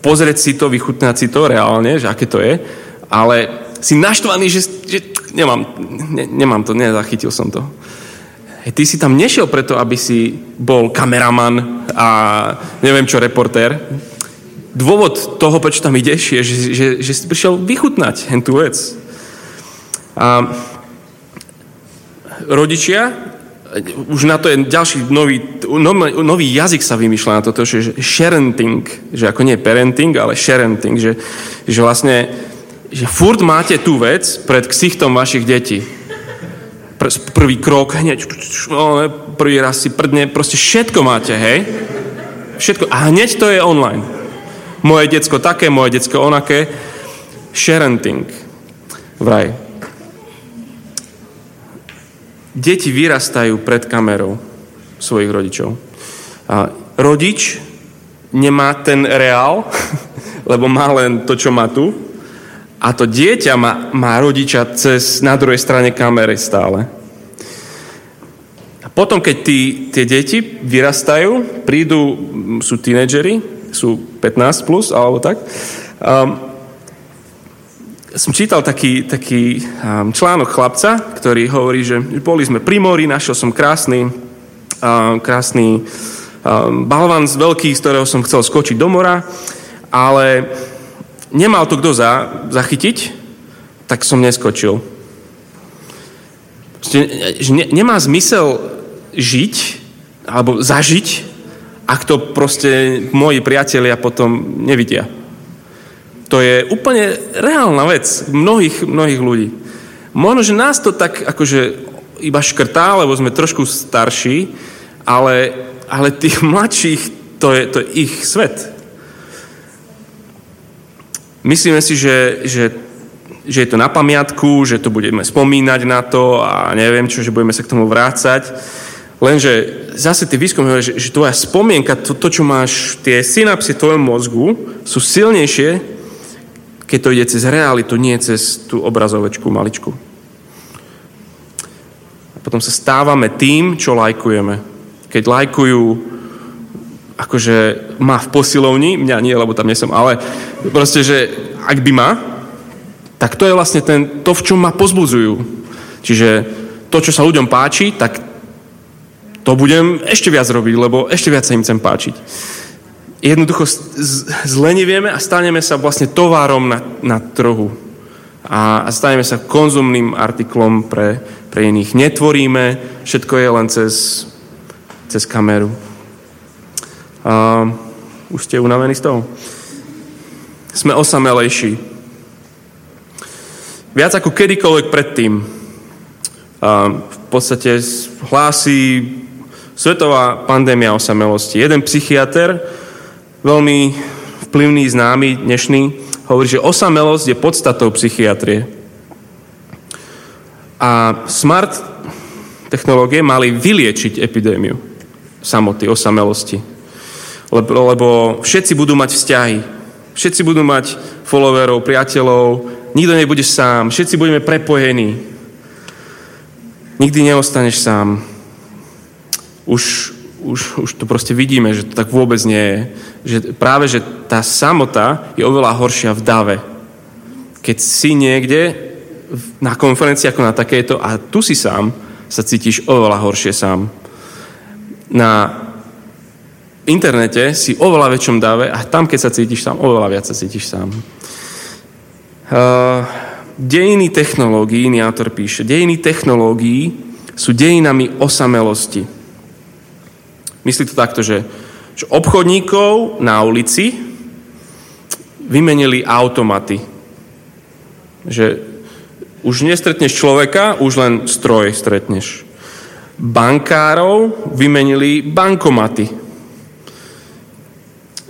Speaker 1: pozrieť si to, vychutnať si to reálne, že aké to je, ale si naštvaný, že, že nemám, ne, nemám to, nezachytil som to. Hej, ty si tam nešiel preto, aby si bol kameraman a neviem čo, reportér. Dôvod toho, prečo tam ideš, je, že, že, že si prišiel vychutnať hen tú vec. A rodičia, už na to je ďalší nový, nový, nový jazyk sa vymýšľa na toto, že sharenting, že ako nie parenting, ale sharenting, že, že vlastne že furt máte tú vec pred ksichtom vašich detí. Pr- prvý krok, hneď, no, prvý raz si prdne, proste všetko máte, hej? Všetko. A hneď to je online. Moje decko také, moje decko onaké. Sharenting. Vraj. Deti vyrastajú pred kamerou svojich rodičov. A rodič nemá ten reál, lebo má len to, čo má tu, a to dieťa má, má rodiča cez, na druhej strane kamery stále. A potom, keď tí, tie deti vyrastajú, prídu, sú tínedžeri, sú 15 plus, alebo tak, um, som čítal taký, taký um, článok chlapca, ktorý hovorí, že boli sme pri mori, našiel som krásny krásny balvan z veľký, z ktorého som chcel skočiť do mora, ale nemal to kto za, zachytiť, tak som neskočil. Ne, nemá zmysel žiť alebo zažiť, ak to proste moji priatelia potom nevidia. To je úplne reálna vec mnohých, mnohých ľudí. Možno, že nás to tak akože iba škrtá, lebo sme trošku starší, ale, ale tých mladších, to je, to je ich svet. Myslíme si, že, že, že je to na pamiatku, že to budeme spomínať na to a neviem čo, že budeme sa k tomu vrácať. Lenže zase tie výskumy hovoria, že, že tvoja spomienka, to, to, čo máš, tie synapsy v tvojom mozgu sú silnejšie, keď to ide cez realitu, nie cez tú obrazovečku maličku. A potom sa stávame tým, čo lajkujeme. Keď lajkujú akože má v posilovni, mňa nie, lebo tam nie som, ale proste, že ak by ma, tak to je vlastne ten, to, v čom ma pozbudzujú. Čiže to, čo sa ľuďom páči, tak to budem ešte viac robiť, lebo ešte viac sa im chcem páčiť. Jednoducho zlenivieme a staneme sa vlastne továrom na, na trhu. A, a staneme sa konzumným artiklom pre, pre iných. Netvoríme, všetko je len cez, cez kameru. A už ste unavení z toho? Sme osamelejší. Viac ako kedykoľvek predtým. A v podstate hlási svetová pandémia osamelosti. Jeden psychiatr, veľmi vplyvný, známy, dnešný, hovorí, že osamelosť je podstatou psychiatrie. A smart technológie mali vyliečiť epidémiu samoty, osamelosti lebo, lebo všetci budú mať vzťahy. Všetci budú mať followerov, priateľov, nikto nebude sám, všetci budeme prepojení. Nikdy neostaneš sám. Už, už, už to proste vidíme, že to tak vôbec nie je. Že práve, že tá samota je oveľa horšia v dave. Keď si niekde na konferencii ako na takéto a tu si sám, sa cítiš oveľa horšie sám. Na internete si oveľa väčšom dáve a tam, keď sa cítiš sám, oveľa viac sa cítiš sám. Uh, dejiny technológií, iný autor píše, dejiny technológií sú dejinami osamelosti. Myslí to takto, že, že obchodníkov na ulici vymenili automaty. Že už nestretneš človeka, už len stroj stretneš. Bankárov vymenili bankomaty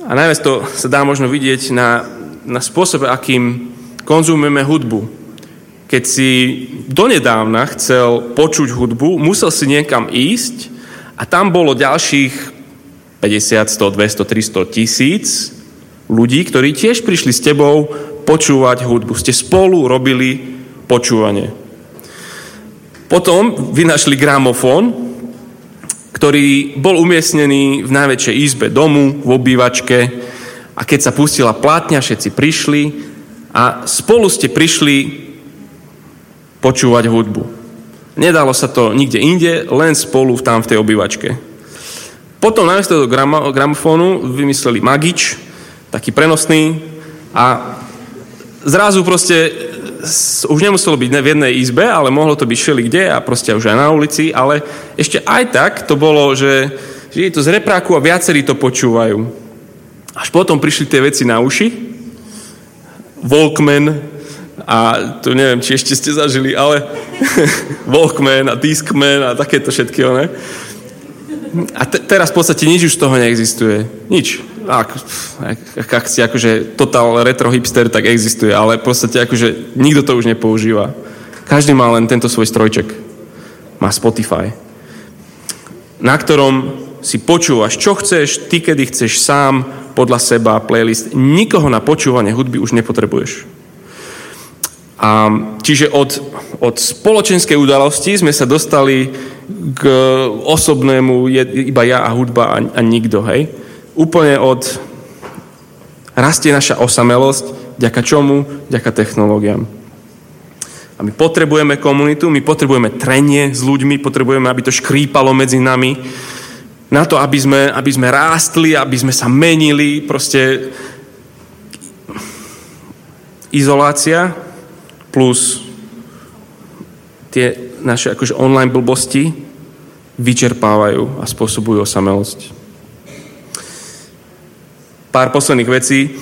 Speaker 1: a najviac to sa dá možno vidieť na, na spôsobe, akým konzumujeme hudbu. Keď si donedávna chcel počuť hudbu, musel si niekam ísť a tam bolo ďalších 50, 100, 200, 300 tisíc ľudí, ktorí tiež prišli s tebou počúvať hudbu. Ste spolu robili počúvanie. Potom vynašli gramofón, ktorý bol umiestnený v najväčšej izbe domu, v obývačke a keď sa pustila plátňa, všetci prišli a spolu ste prišli počúvať hudbu. Nedalo sa to nikde inde, len spolu tam v tej obývačke. Potom namiesto toho gramofónu vymysleli magič, taký prenosný a zrazu proste už nemuselo byť v jednej izbe, ale mohlo to byť šeli kde a proste už aj na ulici, ale ešte aj tak to bolo, že, že je to z repráku a viacerí to počúvajú. Až potom prišli tie veci na uši, Walkman a to neviem, či ešte ste zažili, ale Walkman a Discman a takéto všetky, one. A te, teraz v podstate nič už z toho neexistuje. Nič ak, ak, ak si akože total retro hipster, tak existuje, ale v podstate akože nikto to už nepoužíva. Každý má len tento svoj strojček. Má Spotify. Na ktorom si počúvaš, čo chceš, ty kedy chceš sám, podľa seba, playlist. Nikoho na počúvanie hudby už nepotrebuješ. A čiže od, od spoločenskej udalosti sme sa dostali k osobnému iba ja a hudba a, a nikto, hej? úplne od... Rastie naša osamelosť, ďaka čomu? Ďaka technológiám. A my potrebujeme komunitu, my potrebujeme trenie s ľuďmi, potrebujeme, aby to škrípalo medzi nami. na to, aby sme, aby sme rástli, aby sme sa menili, proste izolácia plus tie naše akože online blbosti vyčerpávajú a spôsobujú osamelosť. Pár posledných vecí.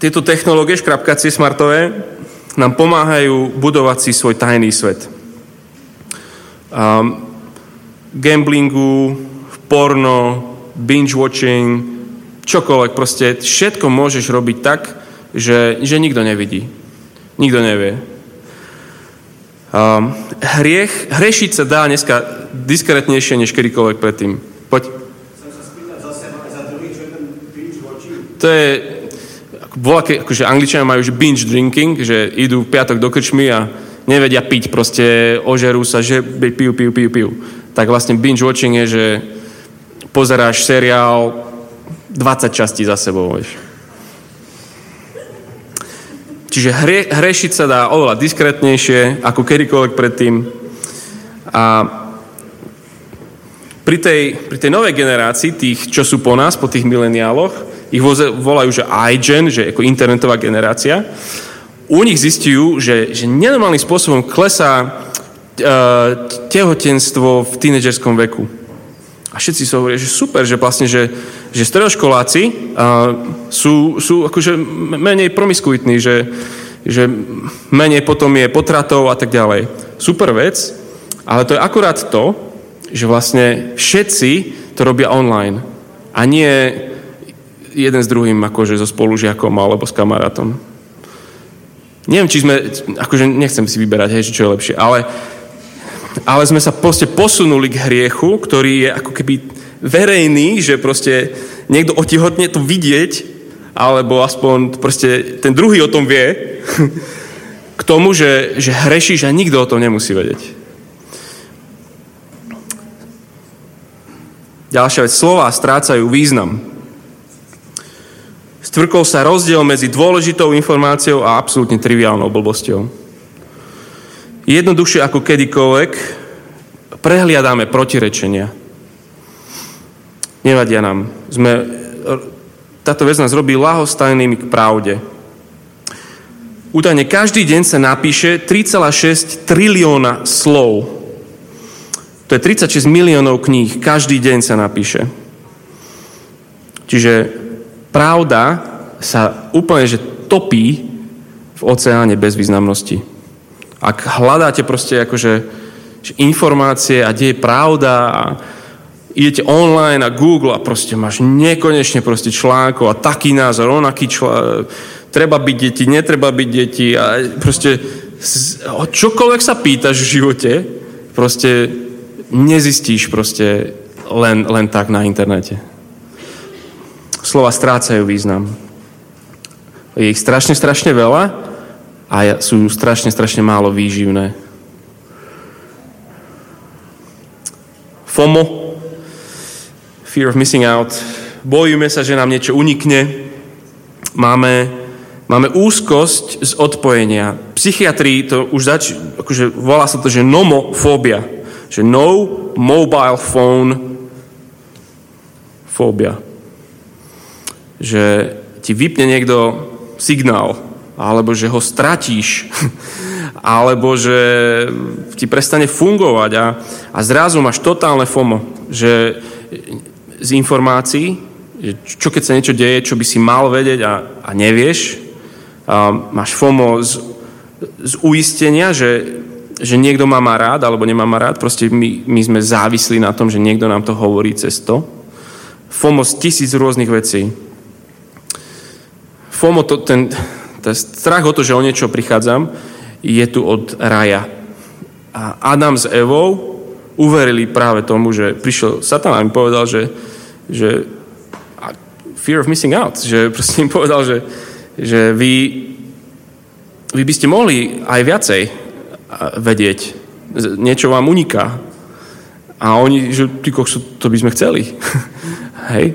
Speaker 1: Tieto technológie škrapkacie smartové nám pomáhajú budovať si svoj tajný svet. Um, gamblingu, porno, binge-watching, čokoľvek, proste všetko môžeš robiť tak, že, že nikto nevidí. Nikto nevie. Um, hriech, hrešiť sa dá dneska diskretnejšie než kedykoľvek predtým. Poď. To je, bola, akože angličania majú že binge drinking, že idú v piatok do krčmy a nevedia piť, proste ožerú sa, že pijú, pijú, pijú, pijú. Tak vlastne binge watching je, že pozeráš seriál 20 častí za sebou, vieš. Čiže hre, hrešiť sa dá oveľa diskrétnejšie ako kedykoľvek predtým. A pri tej, pri tej novej generácii, tých, čo sú po nás, po tých mileniáloch, ich volajú, že iGen, že ako internetová generácia, u nich zistujú, že, že nenormálnym spôsobom klesá uh, tehotenstvo v tínedžerskom veku. A všetci sa hovoria, že super, že vlastne, že, že stredoškoláci uh, sú, sú akože menej promiskuitní, že, že menej potom je potratov a tak ďalej. Super vec, ale to je akurát to, že vlastne všetci to robia online. A nie jeden s druhým akože so spolužiakom alebo s kamarátom. Neviem, či sme, akože nechcem si vyberať, hej, čo je lepšie, ale ale sme sa proste posunuli k hriechu, ktorý je ako keby verejný, že proste niekto otihotne to vidieť, alebo aspoň proste ten druhý o tom vie, k tomu, že, že hrešíš a nikto o tom nemusí vedieť. Ďalšia vec, slova strácajú význam. Stvrkol sa rozdiel medzi dôležitou informáciou a absolútne triviálnou blbosťou jednoduchšie ako kedykoľvek prehliadáme protirečenia. Nevadia nám. Sme, táto vec nás robí lahostajnými k pravde. Údajne každý deň sa napíše 3,6 trilióna slov. To je 36 miliónov kníh. Každý deň sa napíše. Čiže pravda sa úplne že topí v oceáne bezvýznamnosti. Ak hľadáte proste akože informácie a kde je pravda a idete online a Google a proste máš nekonečne proste článkov a taký názor, onaký článok, treba byť deti, netreba byť deti a proste čokoľvek sa pýtaš v živote, proste nezistíš proste len, len tak na internete. Slova strácajú význam. Je ich strašne, strašne veľa a sú strašne, strašne málo výživné. FOMO, fear of missing out, bojíme sa, že nám niečo unikne, máme, máme úzkosť z odpojenia. Psychiatrii to už zač, akože volá sa to, že nomofóbia, že no mobile phone fóbia. Že ti vypne niekto signál, alebo že ho stratíš, alebo že ti prestane fungovať a, a zrazu máš totálne FOMO, že z informácií, čo keď sa niečo deje, čo by si mal vedieť a, a nevieš, a máš FOMO z, z uistenia, že, že niekto má ma rád alebo nemá ma rád, proste my, my sme závislí na tom, že niekto nám to hovorí cez to. FOMO z tisíc rôznych vecí. FOMO, to, ten, ten strach o to, že o niečo prichádzam, je tu od raja. A Adam s Evou uverili práve tomu, že prišiel Satan a im povedal, že, že fear of missing out, že proste im povedal, že, že vy, vy by ste mohli aj viacej vedieť. Niečo vám uniká. A oni, že ty kokso, to by sme chceli. Hej?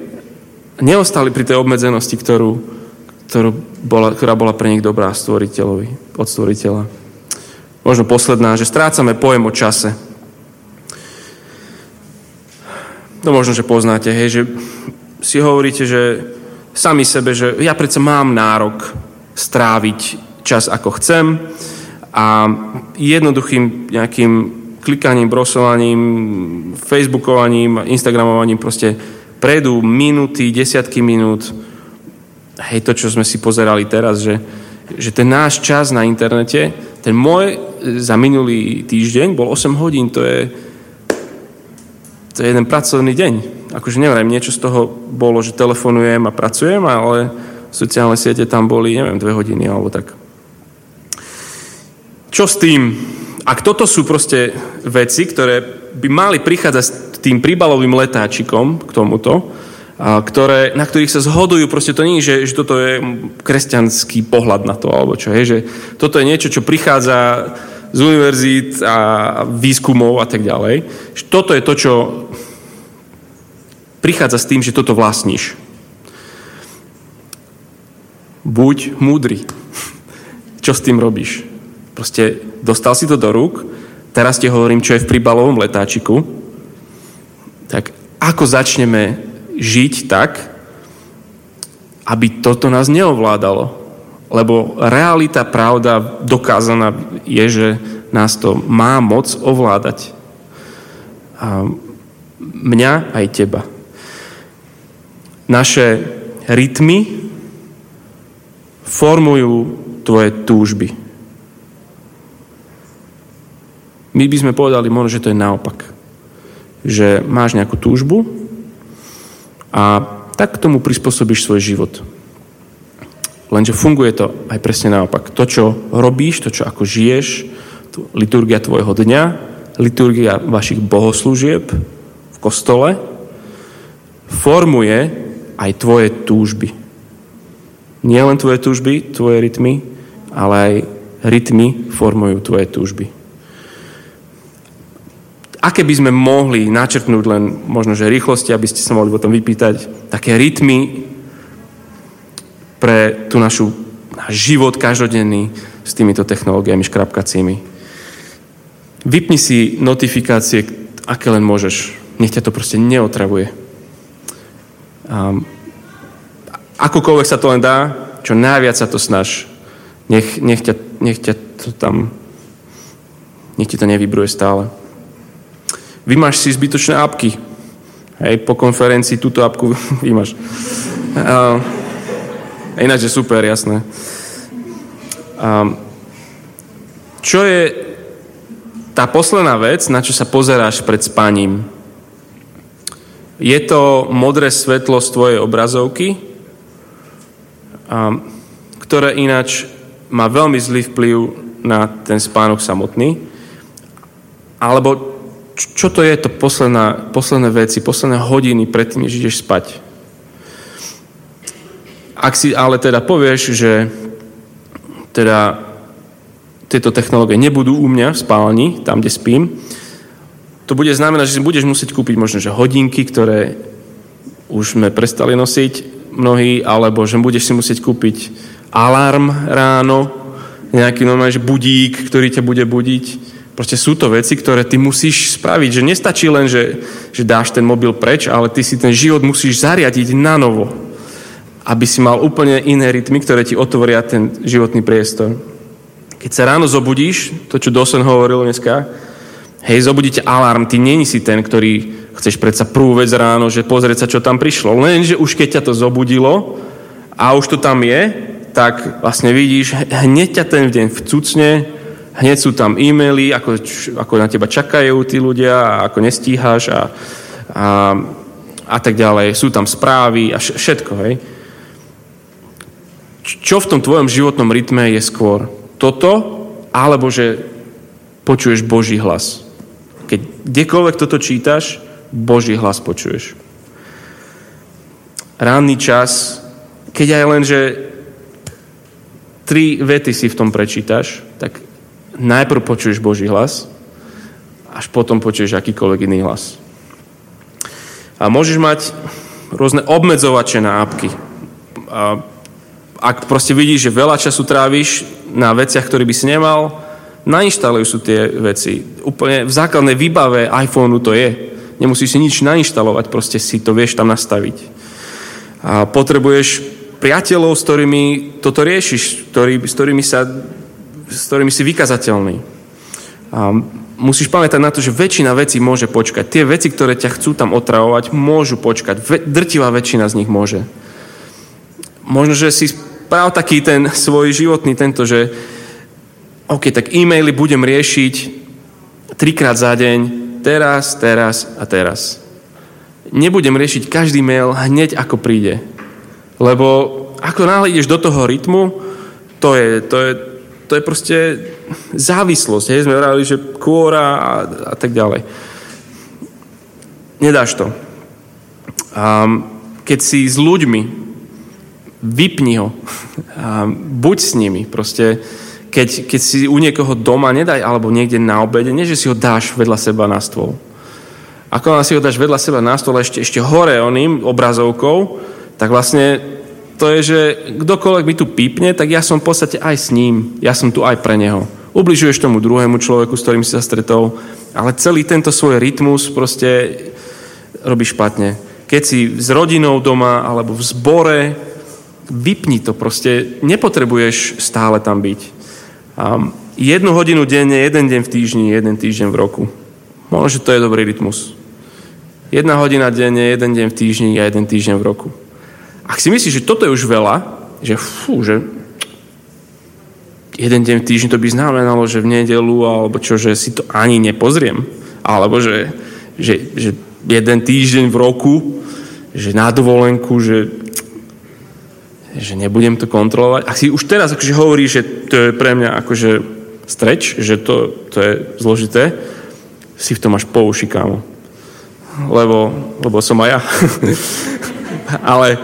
Speaker 1: Neostali pri tej obmedzenosti, ktorú, ktorú bola, ktorá bola pre nich dobrá stvoriteľovi, od stvoriteľa. Možno posledná, že strácame pojem o čase. to možno, že poznáte, hej, že si hovoríte, že sami sebe, že ja predsa mám nárok stráviť čas ako chcem a jednoduchým nejakým klikaním, brosovaním, facebookovaním, instagramovaním proste prejdú minúty, desiatky minút. Hej, to, čo sme si pozerali teraz, že, že ten náš čas na internete, ten môj za minulý týždeň bol 8 hodín, to je, to je jeden pracovný deň. Akože neviem, niečo z toho bolo, že telefonujem a pracujem, ale sociálne siete tam boli, neviem, dve hodiny alebo tak. Čo s tým? Ak toto sú proste veci, ktoré by mali prichádzať s tým príbalovým letáčikom k tomuto, ktoré, na ktorých sa zhodujú, proste to nie je, že, že toto je kresťanský pohľad na to, alebo čo je, že toto je niečo, čo prichádza z univerzít a výskumov a tak ďalej. Toto je to, čo prichádza s tým, že toto vlastníš. Buď múdry. Čo s tým robíš? Proste dostal si to do rúk, teraz ti hovorím, čo je v príbalovom letáčiku, tak ako začneme žiť tak, aby toto nás neovládalo. Lebo realita, pravda dokázaná je, že nás to má moc ovládať. A mňa aj teba. Naše rytmy formujú tvoje túžby. My by sme povedali možno, že to je naopak. Že máš nejakú túžbu a tak k tomu prispôsobíš svoj život. Lenže funguje to aj presne naopak. To, čo robíš, to, čo ako žiješ, liturgia tvojho dňa, liturgia vašich bohoslúžieb v kostole, formuje aj tvoje túžby. Nie len tvoje túžby, tvoje rytmy, ale aj rytmy formujú tvoje túžby. Aké by sme mohli načrtnúť len možno, že rýchlosti, aby ste sa mohli potom vypýtať, také rytmy pre tú našu náš život každodenný s týmito technológiami škrapkacími. Vypni si notifikácie, aké len môžeš. Nech ťa to proste neotravuje. Um, akokoľvek sa to len dá, čo najviac sa to snaž. Nech, nech, ťa, nech ťa to tam, nech ti to nevybruje stále. Vymáš si zbytočné apky. Hej, po konferencii túto apku vymáš. Uh, Ináč je super, jasné. Um, čo je tá posledná vec, na čo sa pozeráš pred spaním? Je to modré svetlo z tvojej obrazovky, um, ktoré ináč má veľmi zlý vplyv na ten spánok samotný. Alebo čo to je to posledná, posledné veci, posledné hodiny predtým, než ideš spať? Ak si ale teda povieš, že teda tieto technológie nebudú u mňa v spálni, tam, kde spím, to bude znamenať, že si budeš musieť kúpiť možno, že hodinky, ktoré už sme prestali nosiť mnohí, alebo že budeš si musieť kúpiť alarm ráno, nejaký normálny že budík, ktorý ťa bude budiť. Proste sú to veci, ktoré ty musíš spraviť. Že nestačí len, že, že dáš ten mobil preč, ale ty si ten život musíš zariadiť na novo aby si mal úplne iné rytmy, ktoré ti otvoria ten životný priestor. Keď sa ráno zobudíš, to, čo Dosen hovoril dneska, hej, zobudíte alarm, ty není si ten, ktorý chceš predsa prvú vec ráno, že pozrieť sa, čo tam prišlo. Lenže už keď ťa to zobudilo a už to tam je, tak vlastne vidíš, hneď ťa ten deň vcucne, hneď sú tam e-maily, ako, ako na teba čakajú tí ľudia ako nestíhaš a, a, a tak ďalej. Sú tam správy a všetko, hej čo v tom tvojom životnom rytme je skôr? Toto, alebo že počuješ Boží hlas? Keď kdekoľvek toto čítaš, Boží hlas počuješ. Ranný čas, keď aj len, že tri vety si v tom prečítaš, tak najprv počuješ Boží hlas, až potom počuješ akýkoľvek iný hlas. A môžeš mať rôzne obmedzovače na apky. A ak proste vidíš, že veľa času tráviš na veciach, ktoré by si nemal, nainštaluj sú tie veci. Úplne v základnej výbave iPhoneu to je. Nemusíš si nič nainštalovať, proste si to vieš tam nastaviť. A potrebuješ priateľov, s ktorými toto riešiš, ktorý, s, ktorými sa, s ktorými si vykazateľný. A musíš pamätať na to, že väčšina vecí môže počkať. Tie veci, ktoré ťa chcú tam otravovať, môžu počkať. drtivá väčšina z nich môže. Možno, že si práv taký ten svoj životný tento, že OK, tak e-maily budem riešiť trikrát za deň, teraz, teraz a teraz. Nebudem riešiť každý mail hneď ako príde. Lebo ako náhle ideš do toho rytmu, to je, to je, to je proste závislosť. Hej? Sme hovorili, že kôra a, a tak ďalej. Nedáš to. A keď si s ľuďmi, vypni ho. A buď s nimi. Proste keď, keď si u niekoho doma nedaj, alebo niekde na obede, nie že si ho dáš vedľa seba na stôl. Ako si ho dáš vedľa seba na stôl ešte, ešte hore oným obrazovkou, tak vlastne to je, že kdokoľvek mi tu pípne, tak ja som v podstate aj s ním. Ja som tu aj pre neho. Ubližuješ tomu druhému človeku, s ktorým si sa stretol, ale celý tento svoj rytmus proste robí špatne. Keď si s rodinou doma alebo v zbore, vypni to proste. Nepotrebuješ stále tam byť. Um, jednu hodinu denne, jeden deň v týždni, jeden týždeň v roku. Možno, že to je dobrý rytmus. Jedna hodina denne, jeden deň v týždni a jeden týždeň v roku. Ak si myslíš, že toto je už veľa, že fú, že jeden deň v týždni to by znamenalo, že v nedelu alebo čo, že si to ani nepozriem. Alebo že, že, že jeden týždeň v roku, že na dovolenku, že že nebudem to kontrolovať. A si už teraz akože hovorí, že to je pre mňa akože streč, že to, to je zložité, si v tom až po uši, kámo. Lebo, lebo som aj ja. Ale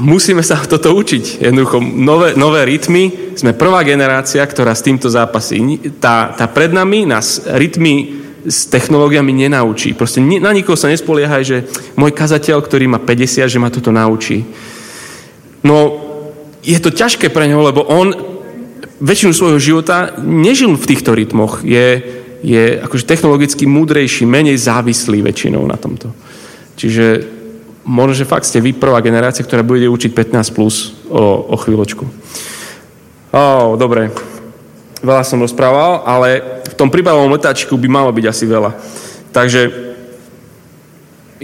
Speaker 1: musíme sa toto učiť. Jednoducho, nové, nové rytmy, sme prvá generácia, ktorá s týmto zápasí. Tá, tá pred nami nás rytmy s technológiami nenaučí. Proste na nikoho sa nespoliehaj, že môj kazateľ, ktorý má 50, že ma toto naučí. No je to ťažké pre neho, lebo on väčšinu svojho života nežil v týchto rytmoch. Je, je akože technologicky múdrejší, menej závislý väčšinou na tomto. Čiže možno, že fakt ste vy prvá generácia, ktorá bude učiť 15 plus o, o chvíľočku. Ó, dobre. Veľa som rozprával, ale v tom príbavom letáčiku by malo byť asi veľa. Takže,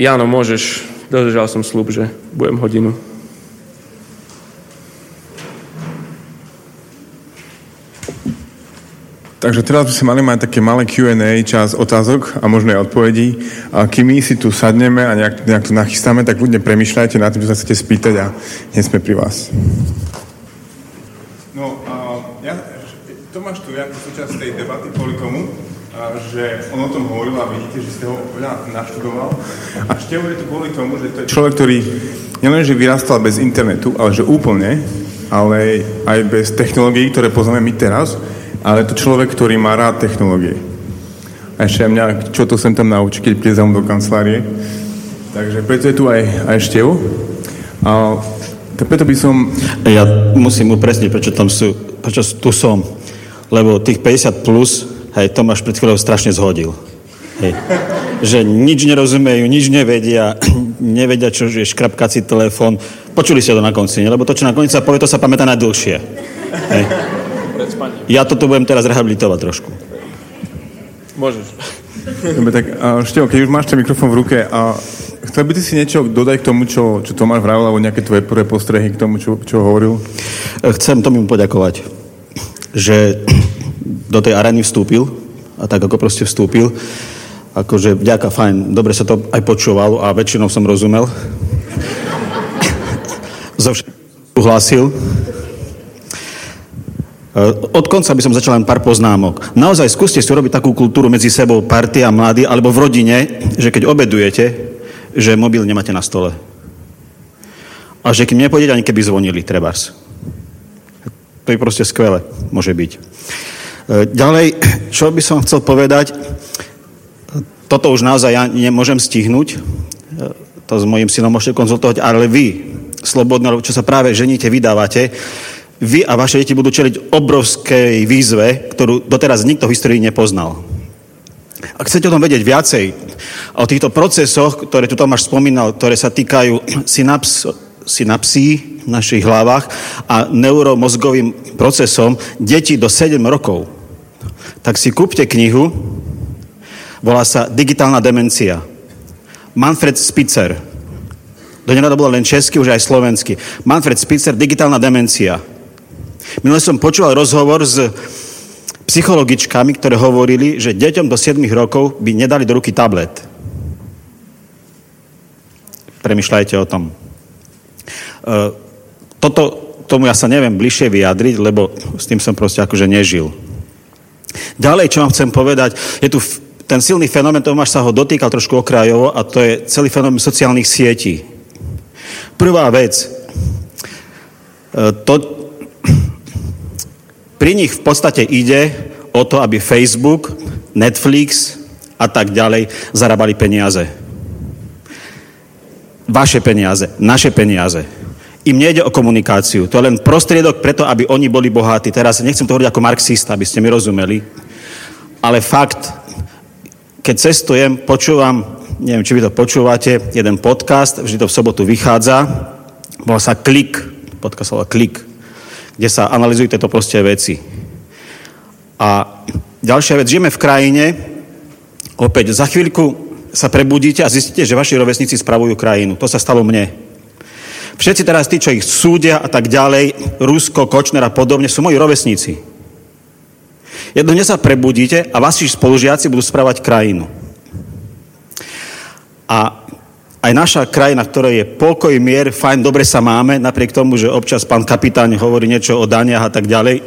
Speaker 1: Jano, môžeš, dodržal som slub, že budem hodinu.
Speaker 2: Takže teraz by sme mali mať také malé Q&A, čas otázok a možno aj odpovedí. A kým my si tu sadneme a nejak, nejak to nachystáme, tak ľudne premyšľajte nad tým, čo sa chcete spýtať a dnes sme pri vás. No, a ja, Tomáš tu ako súčasť tej debaty kvôli tomu, že on o tom hovoril a vidíte, že ste ho veľa naštudoval. A Števo je tu kvôli tomu, že to je človek, ktorý nielenže vyrastal bez internetu, ale že úplne, ale aj bez technológií, ktoré poznáme my teraz, ale to človek, ktorý má rád technológie. A ešte aj mňa, čo to sem tam naučí, keď príde do kancelárie. Takže preto je tu aj, aj Števo. A preto by som...
Speaker 3: Ja musím upresniť, prečo, tam sú, prečo tu som. Lebo tých 50 plus, hej, Tomáš pred chvíľou strašne zhodil. Hej. Že nič nerozumejú, nič nevedia, nevedia, čo je škrapkací telefón. Počuli ste to na konci, ne? lebo to, čo na konci sa povie, to sa pamätá najdlhšie. Hej. Ja toto budem teraz rehabilitovať trošku.
Speaker 1: Môžeš.
Speaker 2: Dobre, tak Števo, keď už máš ten mikrofón v ruke, a chcel by ty si niečo dodať k tomu, čo, čo Tomáš vravil, alebo nejaké tvoje prvé postrehy k tomu, čo, čo hovoril?
Speaker 3: Chcem tomu poďakovať, že do tej arény vstúpil a tak ako proste vstúpil. Akože vďaka, fajn, dobre sa to aj počúval a väčšinou som rozumel. Zo všetkým uhlásil. Eh, od konca by som začal len pár poznámok. Naozaj skúste si urobiť takú kultúru medzi sebou, partia, mladí, alebo v rodine, že keď obedujete, že mobil nemáte na stole. A že kým nepôjdete, ani keby zvonili, trebárs. To je proste skvelé, môže byť. Eh, ďalej, čo by som chcel povedať, toto už naozaj ja nemôžem stihnúť, eh, to s mojim synom môžete konzultovať, ale vy, slobodne, čo sa práve ženíte, vydávate, vy a vaše deti budú čeliť obrovskej výzve, ktorú doteraz nikto v histórii nepoznal. Ak chcete o tom vedieť viacej, o týchto procesoch, ktoré tu Tomáš spomínal, ktoré sa týkajú synaps, synapsí v našich hlavách a neuromozgovým procesom detí do 7 rokov, tak si kúpte knihu, volá sa Digitálna demencia. Manfred Spitzer. Do nedávna bolo len česky, už aj slovensky. Manfred Spitzer, Digitálna demencia. Minule som počúval rozhovor s psychologičkami, ktoré hovorili, že deťom do 7 rokov by nedali do ruky tablet. Premýšľajte o tom. E, toto, tomu ja sa neviem bližšie vyjadriť, lebo s tým som proste akože nežil. Ďalej, čo vám chcem povedať, je tu ten silný fenomén, Tomáš sa ho dotýkal trošku okrajovo, a to je celý fenomén sociálnych sietí. Prvá vec, e, to, pri nich v podstate ide o to, aby Facebook, Netflix a tak ďalej zarábali peniaze. Vaše peniaze, naše peniaze. Im nejde o komunikáciu. To je len prostriedok preto, aby oni boli bohatí. Teraz nechcem to hovoriť ako marxista, aby ste mi rozumeli. Ale fakt, keď cestujem, počúvam, neviem, či vy to počúvate, jeden podcast, vždy to v sobotu vychádza, volá sa Klik, podcast sa Klik kde sa analizujú tieto proste veci. A ďalšia vec, žijeme v krajine, opäť za chvíľku sa prebudíte a zistíte, že vaši rovesníci spravujú krajinu. To sa stalo mne. Všetci teraz tí, čo ich súdia a tak ďalej, Rusko, Kočner a podobne, sú moji rovesníci. Jedno dne sa prebudíte a vaši spolužiaci budú spravať krajinu. A aj naša krajina, ktorá je pokoj, mier, fajn, dobre sa máme, napriek tomu, že občas pán kapitán hovorí niečo o daniach a tak ďalej,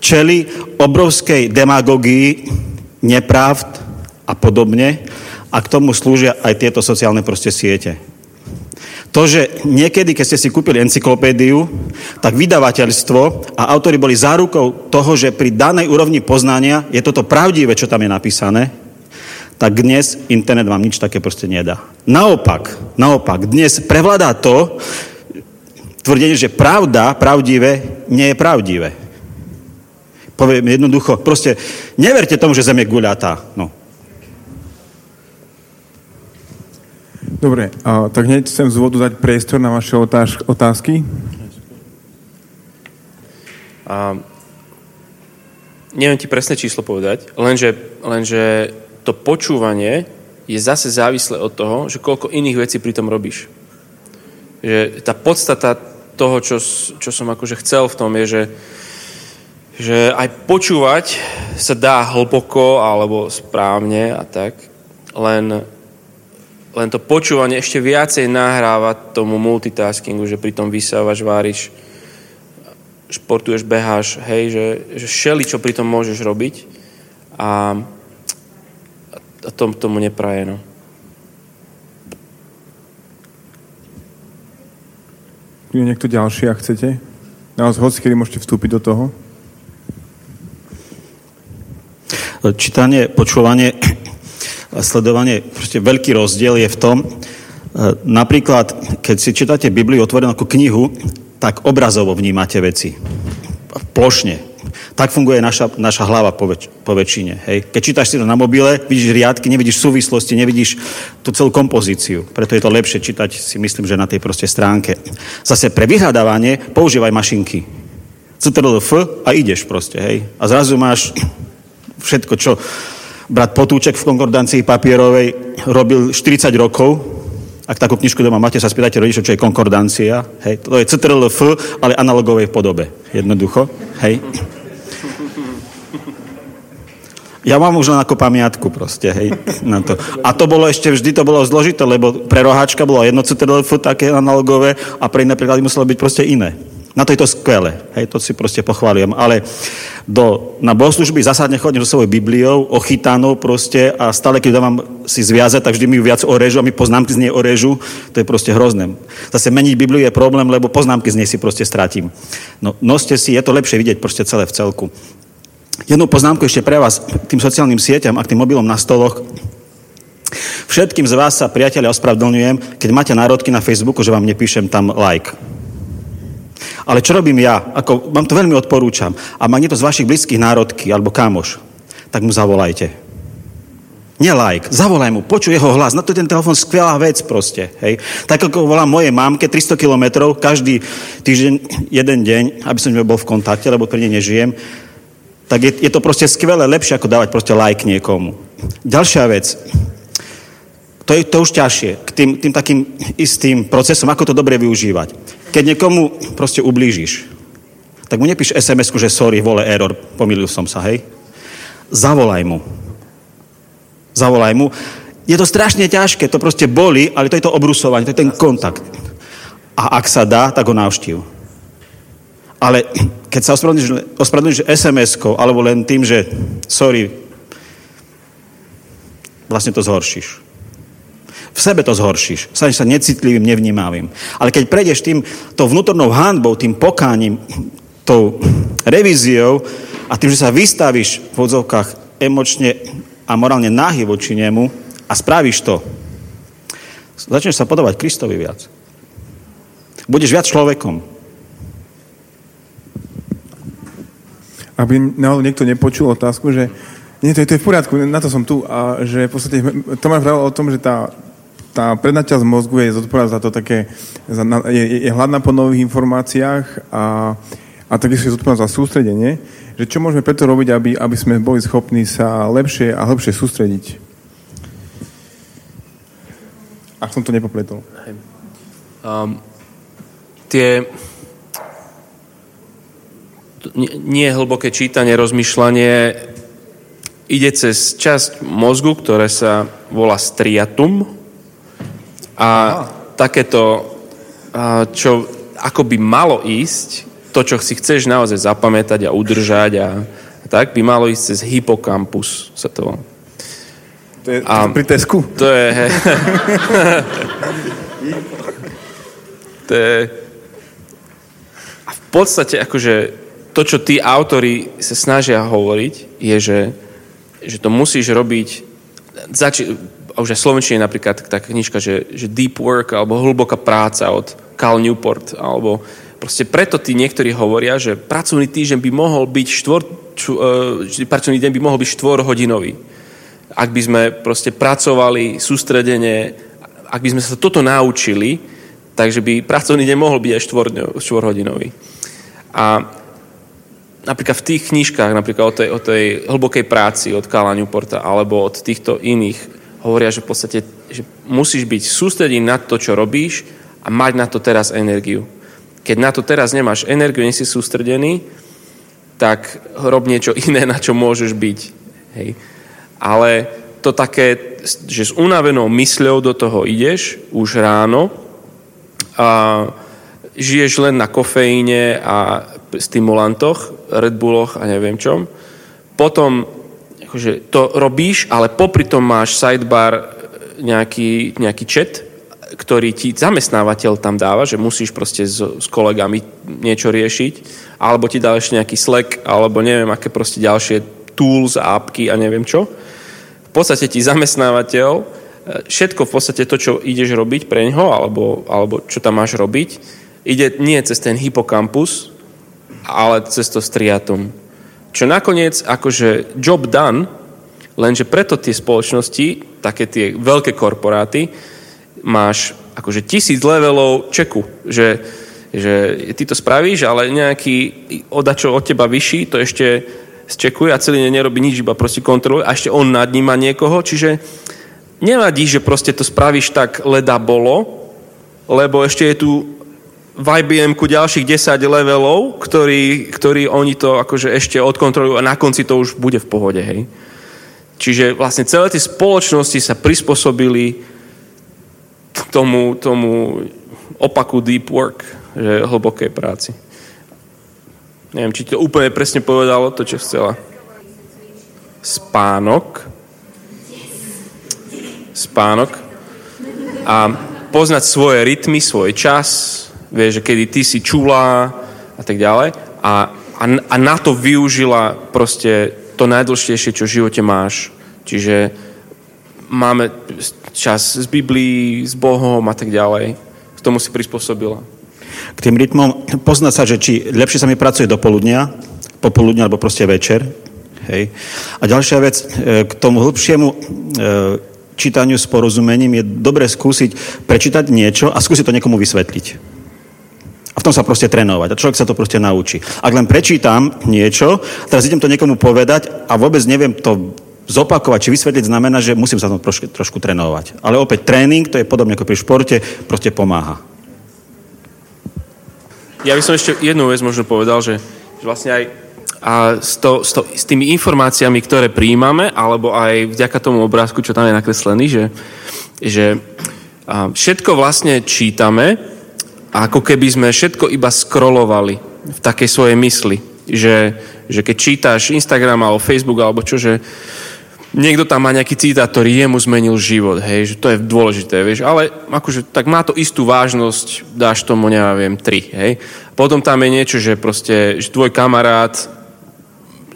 Speaker 3: čeli obrovskej demagogii, nepravd a podobne a k tomu slúžia aj tieto sociálne proste siete. To, že niekedy, keď ste si kúpili encyklopédiu, tak vydavateľstvo a autori boli zárukou toho, že pri danej úrovni poznania je toto pravdivé, čo tam je napísané, tak dnes internet vám nič také proste nedá. Naopak, naopak, dnes prevládá to tvrdenie, že pravda, pravdivé, nie je pravdivé. Poviem jednoducho, proste neverte tomu, že Zem je guľatá. No.
Speaker 2: Dobre, a, tak hneď chcem z úvodu dať priestor na vaše otáž, otázky.
Speaker 1: A, neviem ti presné číslo povedať, lenže, lenže to počúvanie je zase závislé od toho, že koľko iných vecí pri tom robíš. Že tá podstata toho, čo, čo som akože chcel v tom, je, že, že aj počúvať sa dá hlboko alebo správne a tak, len, len to počúvanie ešte viacej nahráva tomu multitaskingu, že pri tom vysávaš, váriš, športuješ, beháš, hej, že, že šeli, čo pri tom môžeš robiť. A, a tom, tomu nepraje. No.
Speaker 2: Je niekto ďalší, ak chcete? Naozaj, hoci kedy môžete vstúpiť do toho.
Speaker 3: Čítanie, počúvanie a sledovanie, proste veľký rozdiel je v tom, e, napríklad, keď si čítate Bibliu otvorenú ako knihu, tak obrazovo vnímate veci. Plošne. Tak funguje naša, naša hlava po, väč- po väčšine. Hej. Keď čítaš si to na mobile, vidíš riadky, nevidíš súvislosti, nevidíš tú celú kompozíciu. Preto je to lepšie čítať, si myslím, že na tej proste stránke. Zase pre vyhľadávanie používaj mašinky. Ctrl F a ideš proste, hej. A zrazu máš všetko, čo brat Potúček v konkordancii papierovej robil 40 rokov, ak takú knižku doma máte, sa spýtajte rodičov, čo je konkordancia. Hej, to je Ctrl F, ale analogovej podobe. Jednoducho. Hej. Ja mám už len ako pamiatku proste, hej, na to. A to bolo ešte, vždy to bolo zložité, lebo pre roháčka bolo jedno CTLF také analogové a pre iné príklady muselo byť proste iné. Na to je to skvelé, hej, to si proste pochválujem. Ale do, na bohoslužby zásadne chodím so svojou Bibliou, ochytanou proste a stále, keď dávam si zviazať, tak vždy mi ju viac orežu a mi poznámky z nej orežu. To je proste hrozné. Zase meniť Bibliu je problém, lebo poznámky z nej si proste stratím. No, noste si, je to lepšie vidieť proste celé v celku. Jednu poznámku ešte pre vás k tým sociálnym sieťam a k tým mobilom na stoloch. Všetkým z vás sa, priateľia, ospravedlňujem, keď máte národky na Facebooku, že vám nepíšem tam like. Ale čo robím ja? Ako, vám to veľmi odporúčam. A má niekto z vašich blízkych národky alebo kamoš, tak mu zavolajte. Nie like, zavolaj mu, počuj jeho hlas, na to je ten telefon skvelá vec proste, hej. Tak ako volám mojej mámke 300 kilometrov každý týždeň, jeden deň, aby som bol v kontakte, lebo pri nej nežijem, tak je, je to proste skvelé, lepšie ako dávať proste like niekomu. Ďalšia vec, to je to už ťažšie, k tým, tým takým istým procesom, ako to dobre využívať. Keď niekomu proste ublížiš, tak mu nepíš sms že sorry, vole, error, pomýlil som sa, hej. Zavolaj mu Zavolaj mu. Je to strašne ťažké, to proste boli, ale to je to obrusovanie, to je ten kontakt. A ak sa dá, tak ho navštív. Ale keď sa ospravedlníš SMS-kou, alebo len tým, že sorry, vlastne to zhoršíš. V sebe to zhoršíš. Staneš sa necitlivým, nevnímavým. Ale keď prejdeš tým, tou vnútornou handbou, tým pokáním, tou revíziou a tým, že sa vystavíš v odzovkách emočne a morálne náhy voči nemu a spravíš to, začneš sa podobať Kristovi viac. Budeš viac človekom.
Speaker 2: Aby náhodou niekto nepočul otázku, že nie, to je, to je v poriadku, na to som tu. A že v podstate Tomáš vravel o tom, že tá, tá predná časť mozgu je zodpovedná za to také, za, je, je hladná po nových informáciách a, a takisto je zodpovedná za sústredenie že čo môžeme preto robiť, aby, aby sme boli schopní sa lepšie a lepšie sústrediť. Ak som to nepopletol. Um,
Speaker 1: tie nie, nie hlboké čítanie, rozmýšľanie ide cez časť mozgu, ktoré sa volá striatum a Aha. takéto, čo ako by malo ísť, to, čo si chceš naozaj zapamätať a udržať a, tak, by malo ísť cez hypokampus, sa to volá.
Speaker 2: To je a pri tesku?
Speaker 1: To je, to je a v podstate akože to, čo tí autory sa snažia hovoriť, je, že, že to musíš robiť zači- už aj v Slovenčine napríklad tá knižka, že, že deep work alebo hlboká práca od Cal Newport alebo Proste preto tí niektorí hovoria, že pracovný týždeň by mohol byť štvor, čo, uh, pracovný deň by mohol byť štvorhodinový. Ak by sme proste pracovali sústredene, ak by sme sa toto naučili, takže by pracovný deň mohol byť aj štvor, štvorhodinový. A napríklad v tých knižkách, napríklad o tej, o tej hlbokej práci od Kala Newporta alebo od týchto iných, hovoria, že v podstate že musíš byť sústredený na to, čo robíš a mať na to teraz energiu keď na to teraz nemáš energiu, nie si sústredený, tak rob niečo iné, na čo môžeš byť. Hej. Ale to také, že s unavenou mysľou do toho ideš už ráno a žiješ len na kofeíne a stimulantoch, Red Bulloch a neviem čom. Potom akože to robíš, ale popri tom máš sidebar nejaký, nejaký chat, ktorý ti zamestnávateľ tam dáva, že musíš proste s, s kolegami niečo riešiť, alebo ti dá ešte nejaký Slack, alebo neviem, aké proste ďalšie tools a appky a neviem čo. V podstate ti zamestnávateľ e, všetko v podstate to, čo ideš robiť pre ňoho, alebo, alebo čo tam máš robiť, ide nie cez ten hypokampus, ale cez to striatum. Čo nakoniec, akože job done, lenže preto tie spoločnosti, také tie veľké korporáty, máš akože tisíc levelov čeku, že, že ty to spravíš, ale nejaký odačo od teba vyšší to ešte zčekuje a celý deň nerobí nič, iba proste kontroluje a ešte on nad ním má niekoho, čiže nevadí, že proste to spravíš tak leda bolo, lebo ešte je tu v IBM ďalších 10 levelov, ktorí, ktorí oni to akože ešte odkontrolujú a na konci to už bude v pohode, hej. Čiže vlastne celé tie spoločnosti sa prispôsobili tomu, tomu opaku deep work, že hlbokej práci. Neviem, či to úplne presne povedalo to, čo chcela. Spánok. Spánok. A poznať svoje rytmy, svoj čas, vieš, že kedy ty si čulá a tak ďalej. A, a, a na to využila proste to najdôležitejšie, čo v živote máš. Čiže máme čas z Biblii, s Bohom a tak ďalej. K tomu si prispôsobila.
Speaker 3: K tým rytmom poznať sa, že či lepšie sa mi pracuje do poludnia, popoludnia alebo proste večer. Hej. A ďalšia vec, e, k tomu hĺbšiemu e, čítaniu s porozumením je dobre skúsiť prečítať niečo a skúsiť to niekomu vysvetliť. V tom sa proste trénovať. A človek sa to proste naučí. Ak len prečítam niečo, teraz idem to niekomu povedať a vôbec neviem to zopakovať či vysvetliť znamená, že musím sa to trošku, trošku trénovať. Ale opäť tréning, to je podobne ako pri športe, proste pomáha.
Speaker 1: Ja by som ešte jednu vec možno povedal, že, že vlastne aj a s, to, s, to, s tými informáciami, ktoré príjmame, alebo aj vďaka tomu obrázku, čo tam je nakreslený, že, že a všetko vlastne čítame, ako keby sme všetko iba scrollovali v takej svojej mysli. Že, že keď čítaš Instagram alebo Facebook alebo čo, že niekto tam má nejaký citát, ktorý jemu zmenil život, hej, že to je dôležité, vieš, ale akože tak má to istú vážnosť, dáš tomu, neviem, tri, hej. Potom tam je niečo, že proste, že tvoj kamarát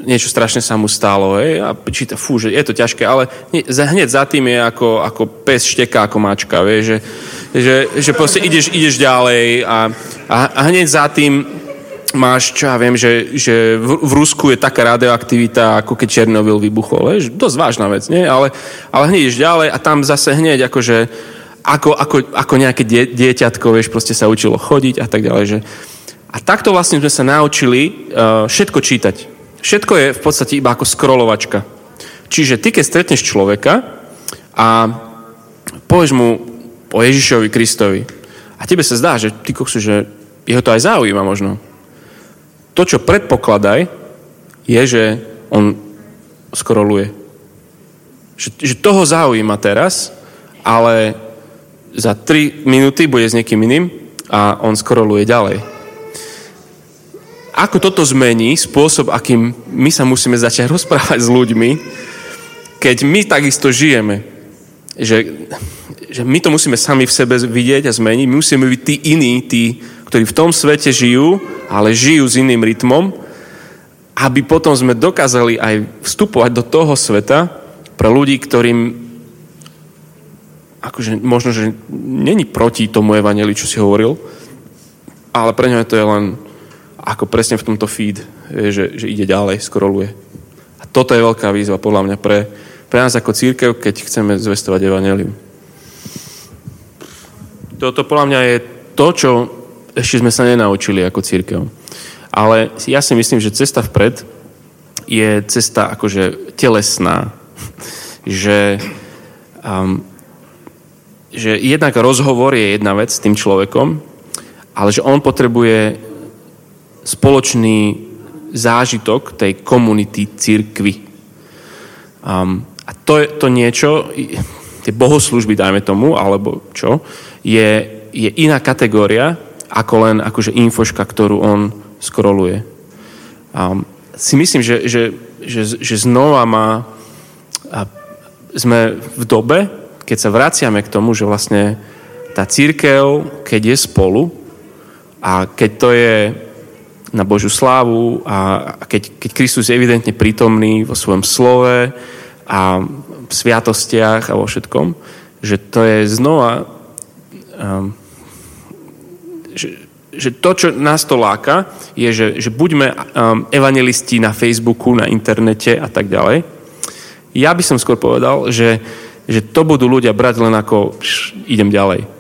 Speaker 1: niečo strašne sa mu stalo, hej, a číta, fú, že je to ťažké, ale hneď za tým je ako, ako pes šteká ako mačka, vieš, že, že, že proste ideš, ideš ďalej a, a, a hneď za tým máš, čo ja viem, že, že v, v Rusku je taká radioaktivita, ako keď Černobyl vybuchol, vieš, dosť vážna vec, nie? Ale, ale hneď ideš ďalej a tam zase hneď akože ako, ako, ako nejaké die, dieťatko, vieš, proste sa učilo chodiť a tak ďalej, že a takto vlastne sme sa naučili uh, všetko čítať. Všetko je v podstate iba ako scrollovačka. Čiže ty, keď stretneš človeka a povieš mu o Ježišovi Kristovi a tebe sa zdá, že ty koksu, že jeho to aj zaujíma možno. To, čo predpokladaj, je, že on scrolluje. Že, že toho zaujíma teraz, ale za 3 minúty bude s niekým iným a on scrolluje ďalej ako toto zmení spôsob, akým my sa musíme začať rozprávať s ľuďmi, keď my takisto žijeme. Že, že my to musíme sami v sebe vidieť a zmeniť. My musíme byť tí iní, tí, ktorí v tom svete žijú, ale žijú s iným rytmom, aby potom sme dokázali aj vstupovať do toho sveta pre ľudí, ktorým akože možno, že není proti tomu evaneliu, čo si hovoril, ale pre ňa to je len ako presne v tomto feed, že, že ide ďalej, scrolluje. A toto je veľká výzva podľa mňa pre, pre nás ako církev, keď chceme zvestovať evanelium. Toto podľa mňa je to, čo ešte sme sa nenaučili ako církev. Ale ja si myslím, že cesta vpred je cesta akože telesná. že, um, že jednak rozhovor je jedna vec s tým človekom, ale že on potrebuje spoločný zážitok tej komunity církvy. Um, a to je to niečo, tie bohoslužby, dajme tomu, alebo čo, je, je iná kategória, ako len akože infoška, ktorú on scrolluje. Um, si myslím, že, že, že, že znova má, a sme v dobe, keď sa vraciame k tomu, že vlastne tá církev, keď je spolu a keď to je na Božiu slávu a keď, keď Kristus je evidentne prítomný vo svojom slove a v sviatostiach a vo všetkom, že to je znova um, že, že to, čo nás to láka, je, že, že buďme um, evangelisti na Facebooku, na internete a tak ďalej. Ja by som skôr povedal, že, že to budú ľudia brať len ako pš, idem ďalej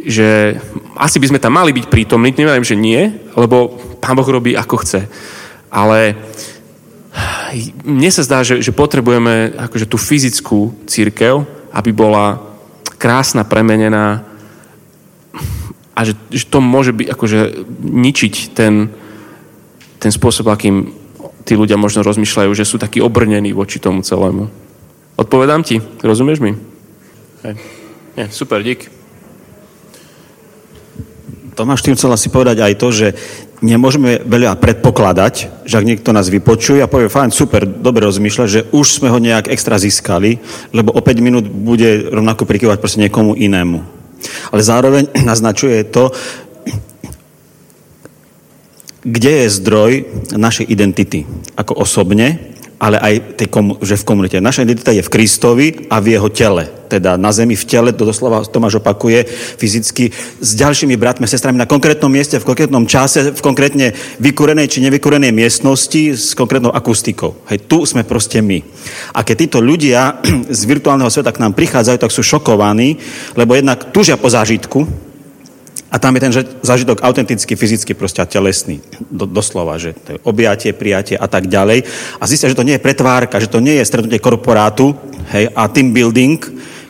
Speaker 1: že asi by sme tam mali byť prítomní, neviem, že nie, lebo Pán Boh robí ako chce. Ale mne sa zdá, že, že potrebujeme akože tú fyzickú církev, aby bola krásna, premenená a že, že to môže byť akože ničiť ten, ten spôsob, akým tí ľudia možno rozmýšľajú, že sú takí obrnení voči tomu celému. Odpovedám ti? Rozumieš mi? Hej. Nie, super, dík.
Speaker 3: Tomáš, tým chcel asi povedať aj to, že nemôžeme veľa predpokladať, že ak niekto nás vypočuje a povie, fajn, super, dobre rozmýšľa, že už sme ho nejak extra získali, lebo o 5 minút bude rovnako prikyvať proste niekomu inému. Ale zároveň naznačuje to, kde je zdroj našej identity. Ako osobne, ale aj tej komu- že v komunite. Naša identita je v Kristovi a v jeho tele. Teda na zemi v tele, to doslova Tomáš opakuje fyzicky, s ďalšími bratmi sestrami na konkrétnom mieste, v konkrétnom čase, v konkrétne vykúrenej či nevykúrenej miestnosti s konkrétnou akustikou. Hej, tu sme proste my. A keď títo ľudia z virtuálneho sveta k nám prichádzajú, tak sú šokovaní, lebo jednak túžia po zážitku, a tam je ten zážitok autentický, fyzicky proste telesný. Do, doslova, že to je objatie, prijatie a tak ďalej. A zistia, že to nie je pretvárka, že to nie je stretnutie korporátu hej, a team building,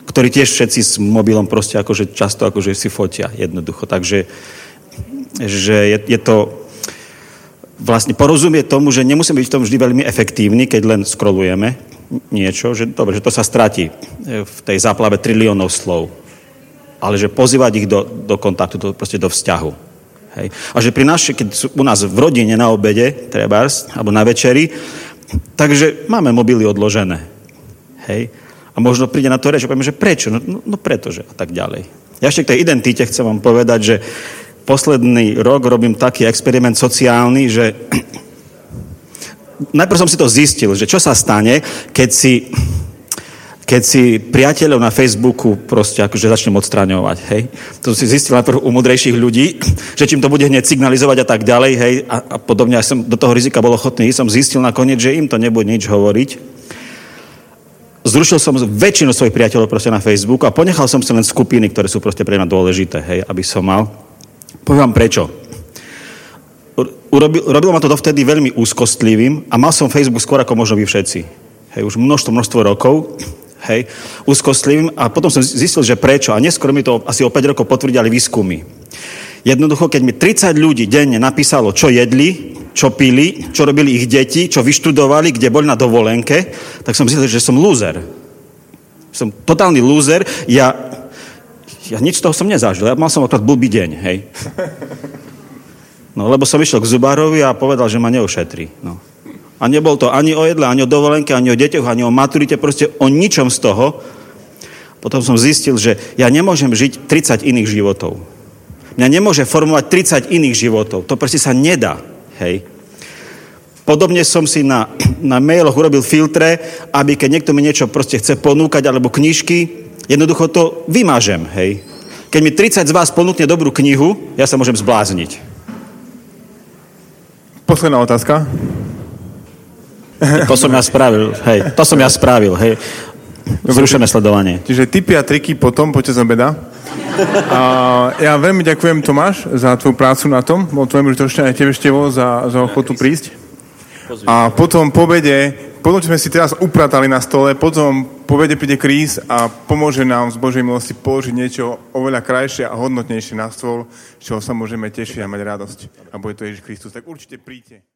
Speaker 3: ktorý tiež všetci s mobilom proste akože často akože si fotia jednoducho. Takže že je, je to vlastne porozumie tomu, že nemusíme byť v tom vždy veľmi efektívni, keď len scrollujeme niečo, že dobre, že to sa stratí v tej záplave triliónov slov ale že pozývať ich do, do kontaktu, do, proste do vzťahu. Hej. A že pri nás, keď sú u nás v rodine na obede, trebárs, alebo na večeri, takže máme mobily odložené. Hej. A možno príde na to reč, že že prečo? No, no, no pretože a tak ďalej. Ja ešte k tej identite chcem vám povedať, že posledný rok robím taký experiment sociálny, že najprv som si to zistil, že čo sa stane, keď si keď si priateľov na Facebooku proste akože začnem odstraňovať, hej. To si zistil najprv u mudrejších ľudí, že čím to bude hneď signalizovať a tak ďalej, hej, a, a podobne. Ja som do toho rizika bol ochotný, som zistil nakoniec, že im to nebude nič hovoriť. Zrušil som väčšinu svojich priateľov proste na Facebooku a ponechal som si len skupiny, ktoré sú proste pre mňa dôležité, hej, aby som mal. Poviem vám prečo. Urobil, robilo ma to dovtedy veľmi úzkostlivým a mal som Facebook skôr ako možno vy všetci. Hej, už množstvo, množstvo rokov hej, úzkostlivým a potom som zistil, že prečo. A neskôr mi to asi o 5 rokov potvrdili výskumy. Jednoducho, keď mi 30 ľudí denne napísalo, čo jedli, čo pili, čo robili ich deti, čo vyštudovali, kde boli na dovolenke, tak som zistil, že som lúzer. Som totálny lúzer. Ja, ja nič z toho som nezažil. Ja mal som akorát blbý deň, hej. No, lebo som išiel k zubárovi a povedal, že ma neušetrí. No. A nebol to ani o jedle, ani o dovolenke, ani o deťoch, ani o maturite, proste o ničom z toho. Potom som zistil, že ja nemôžem žiť 30 iných životov. Mňa nemôže formovať 30 iných životov. To proste sa nedá. Hej. Podobne som si na, na mailoch urobil filtre, aby keď niekto mi niečo proste chce ponúkať, alebo knižky, jednoducho to vymážem, hej. Keď mi 30 z vás ponúkne dobrú knihu, ja sa môžem zblázniť.
Speaker 2: Posledná otázka.
Speaker 3: To som ja spravil, hej. To som ja spravil, hej. Zrušené sledovanie.
Speaker 2: Čiže tipy a triky potom, z obeda. A ja veľmi ďakujem Tomáš za tvoju prácu na tom. Bolo to veľmi užitočné aj tebe Števo za, za ochotu prísť. A potom po obede, potom čo sme si teraz upratali na stole, potom po obede príde Krís a pomôže nám z Božej milosti položiť niečo oveľa krajšie a hodnotnejšie na stôl, z čoho sa môžeme tešiť a mať radosť. A bude to Ježiš Kristus. Tak určite príďte.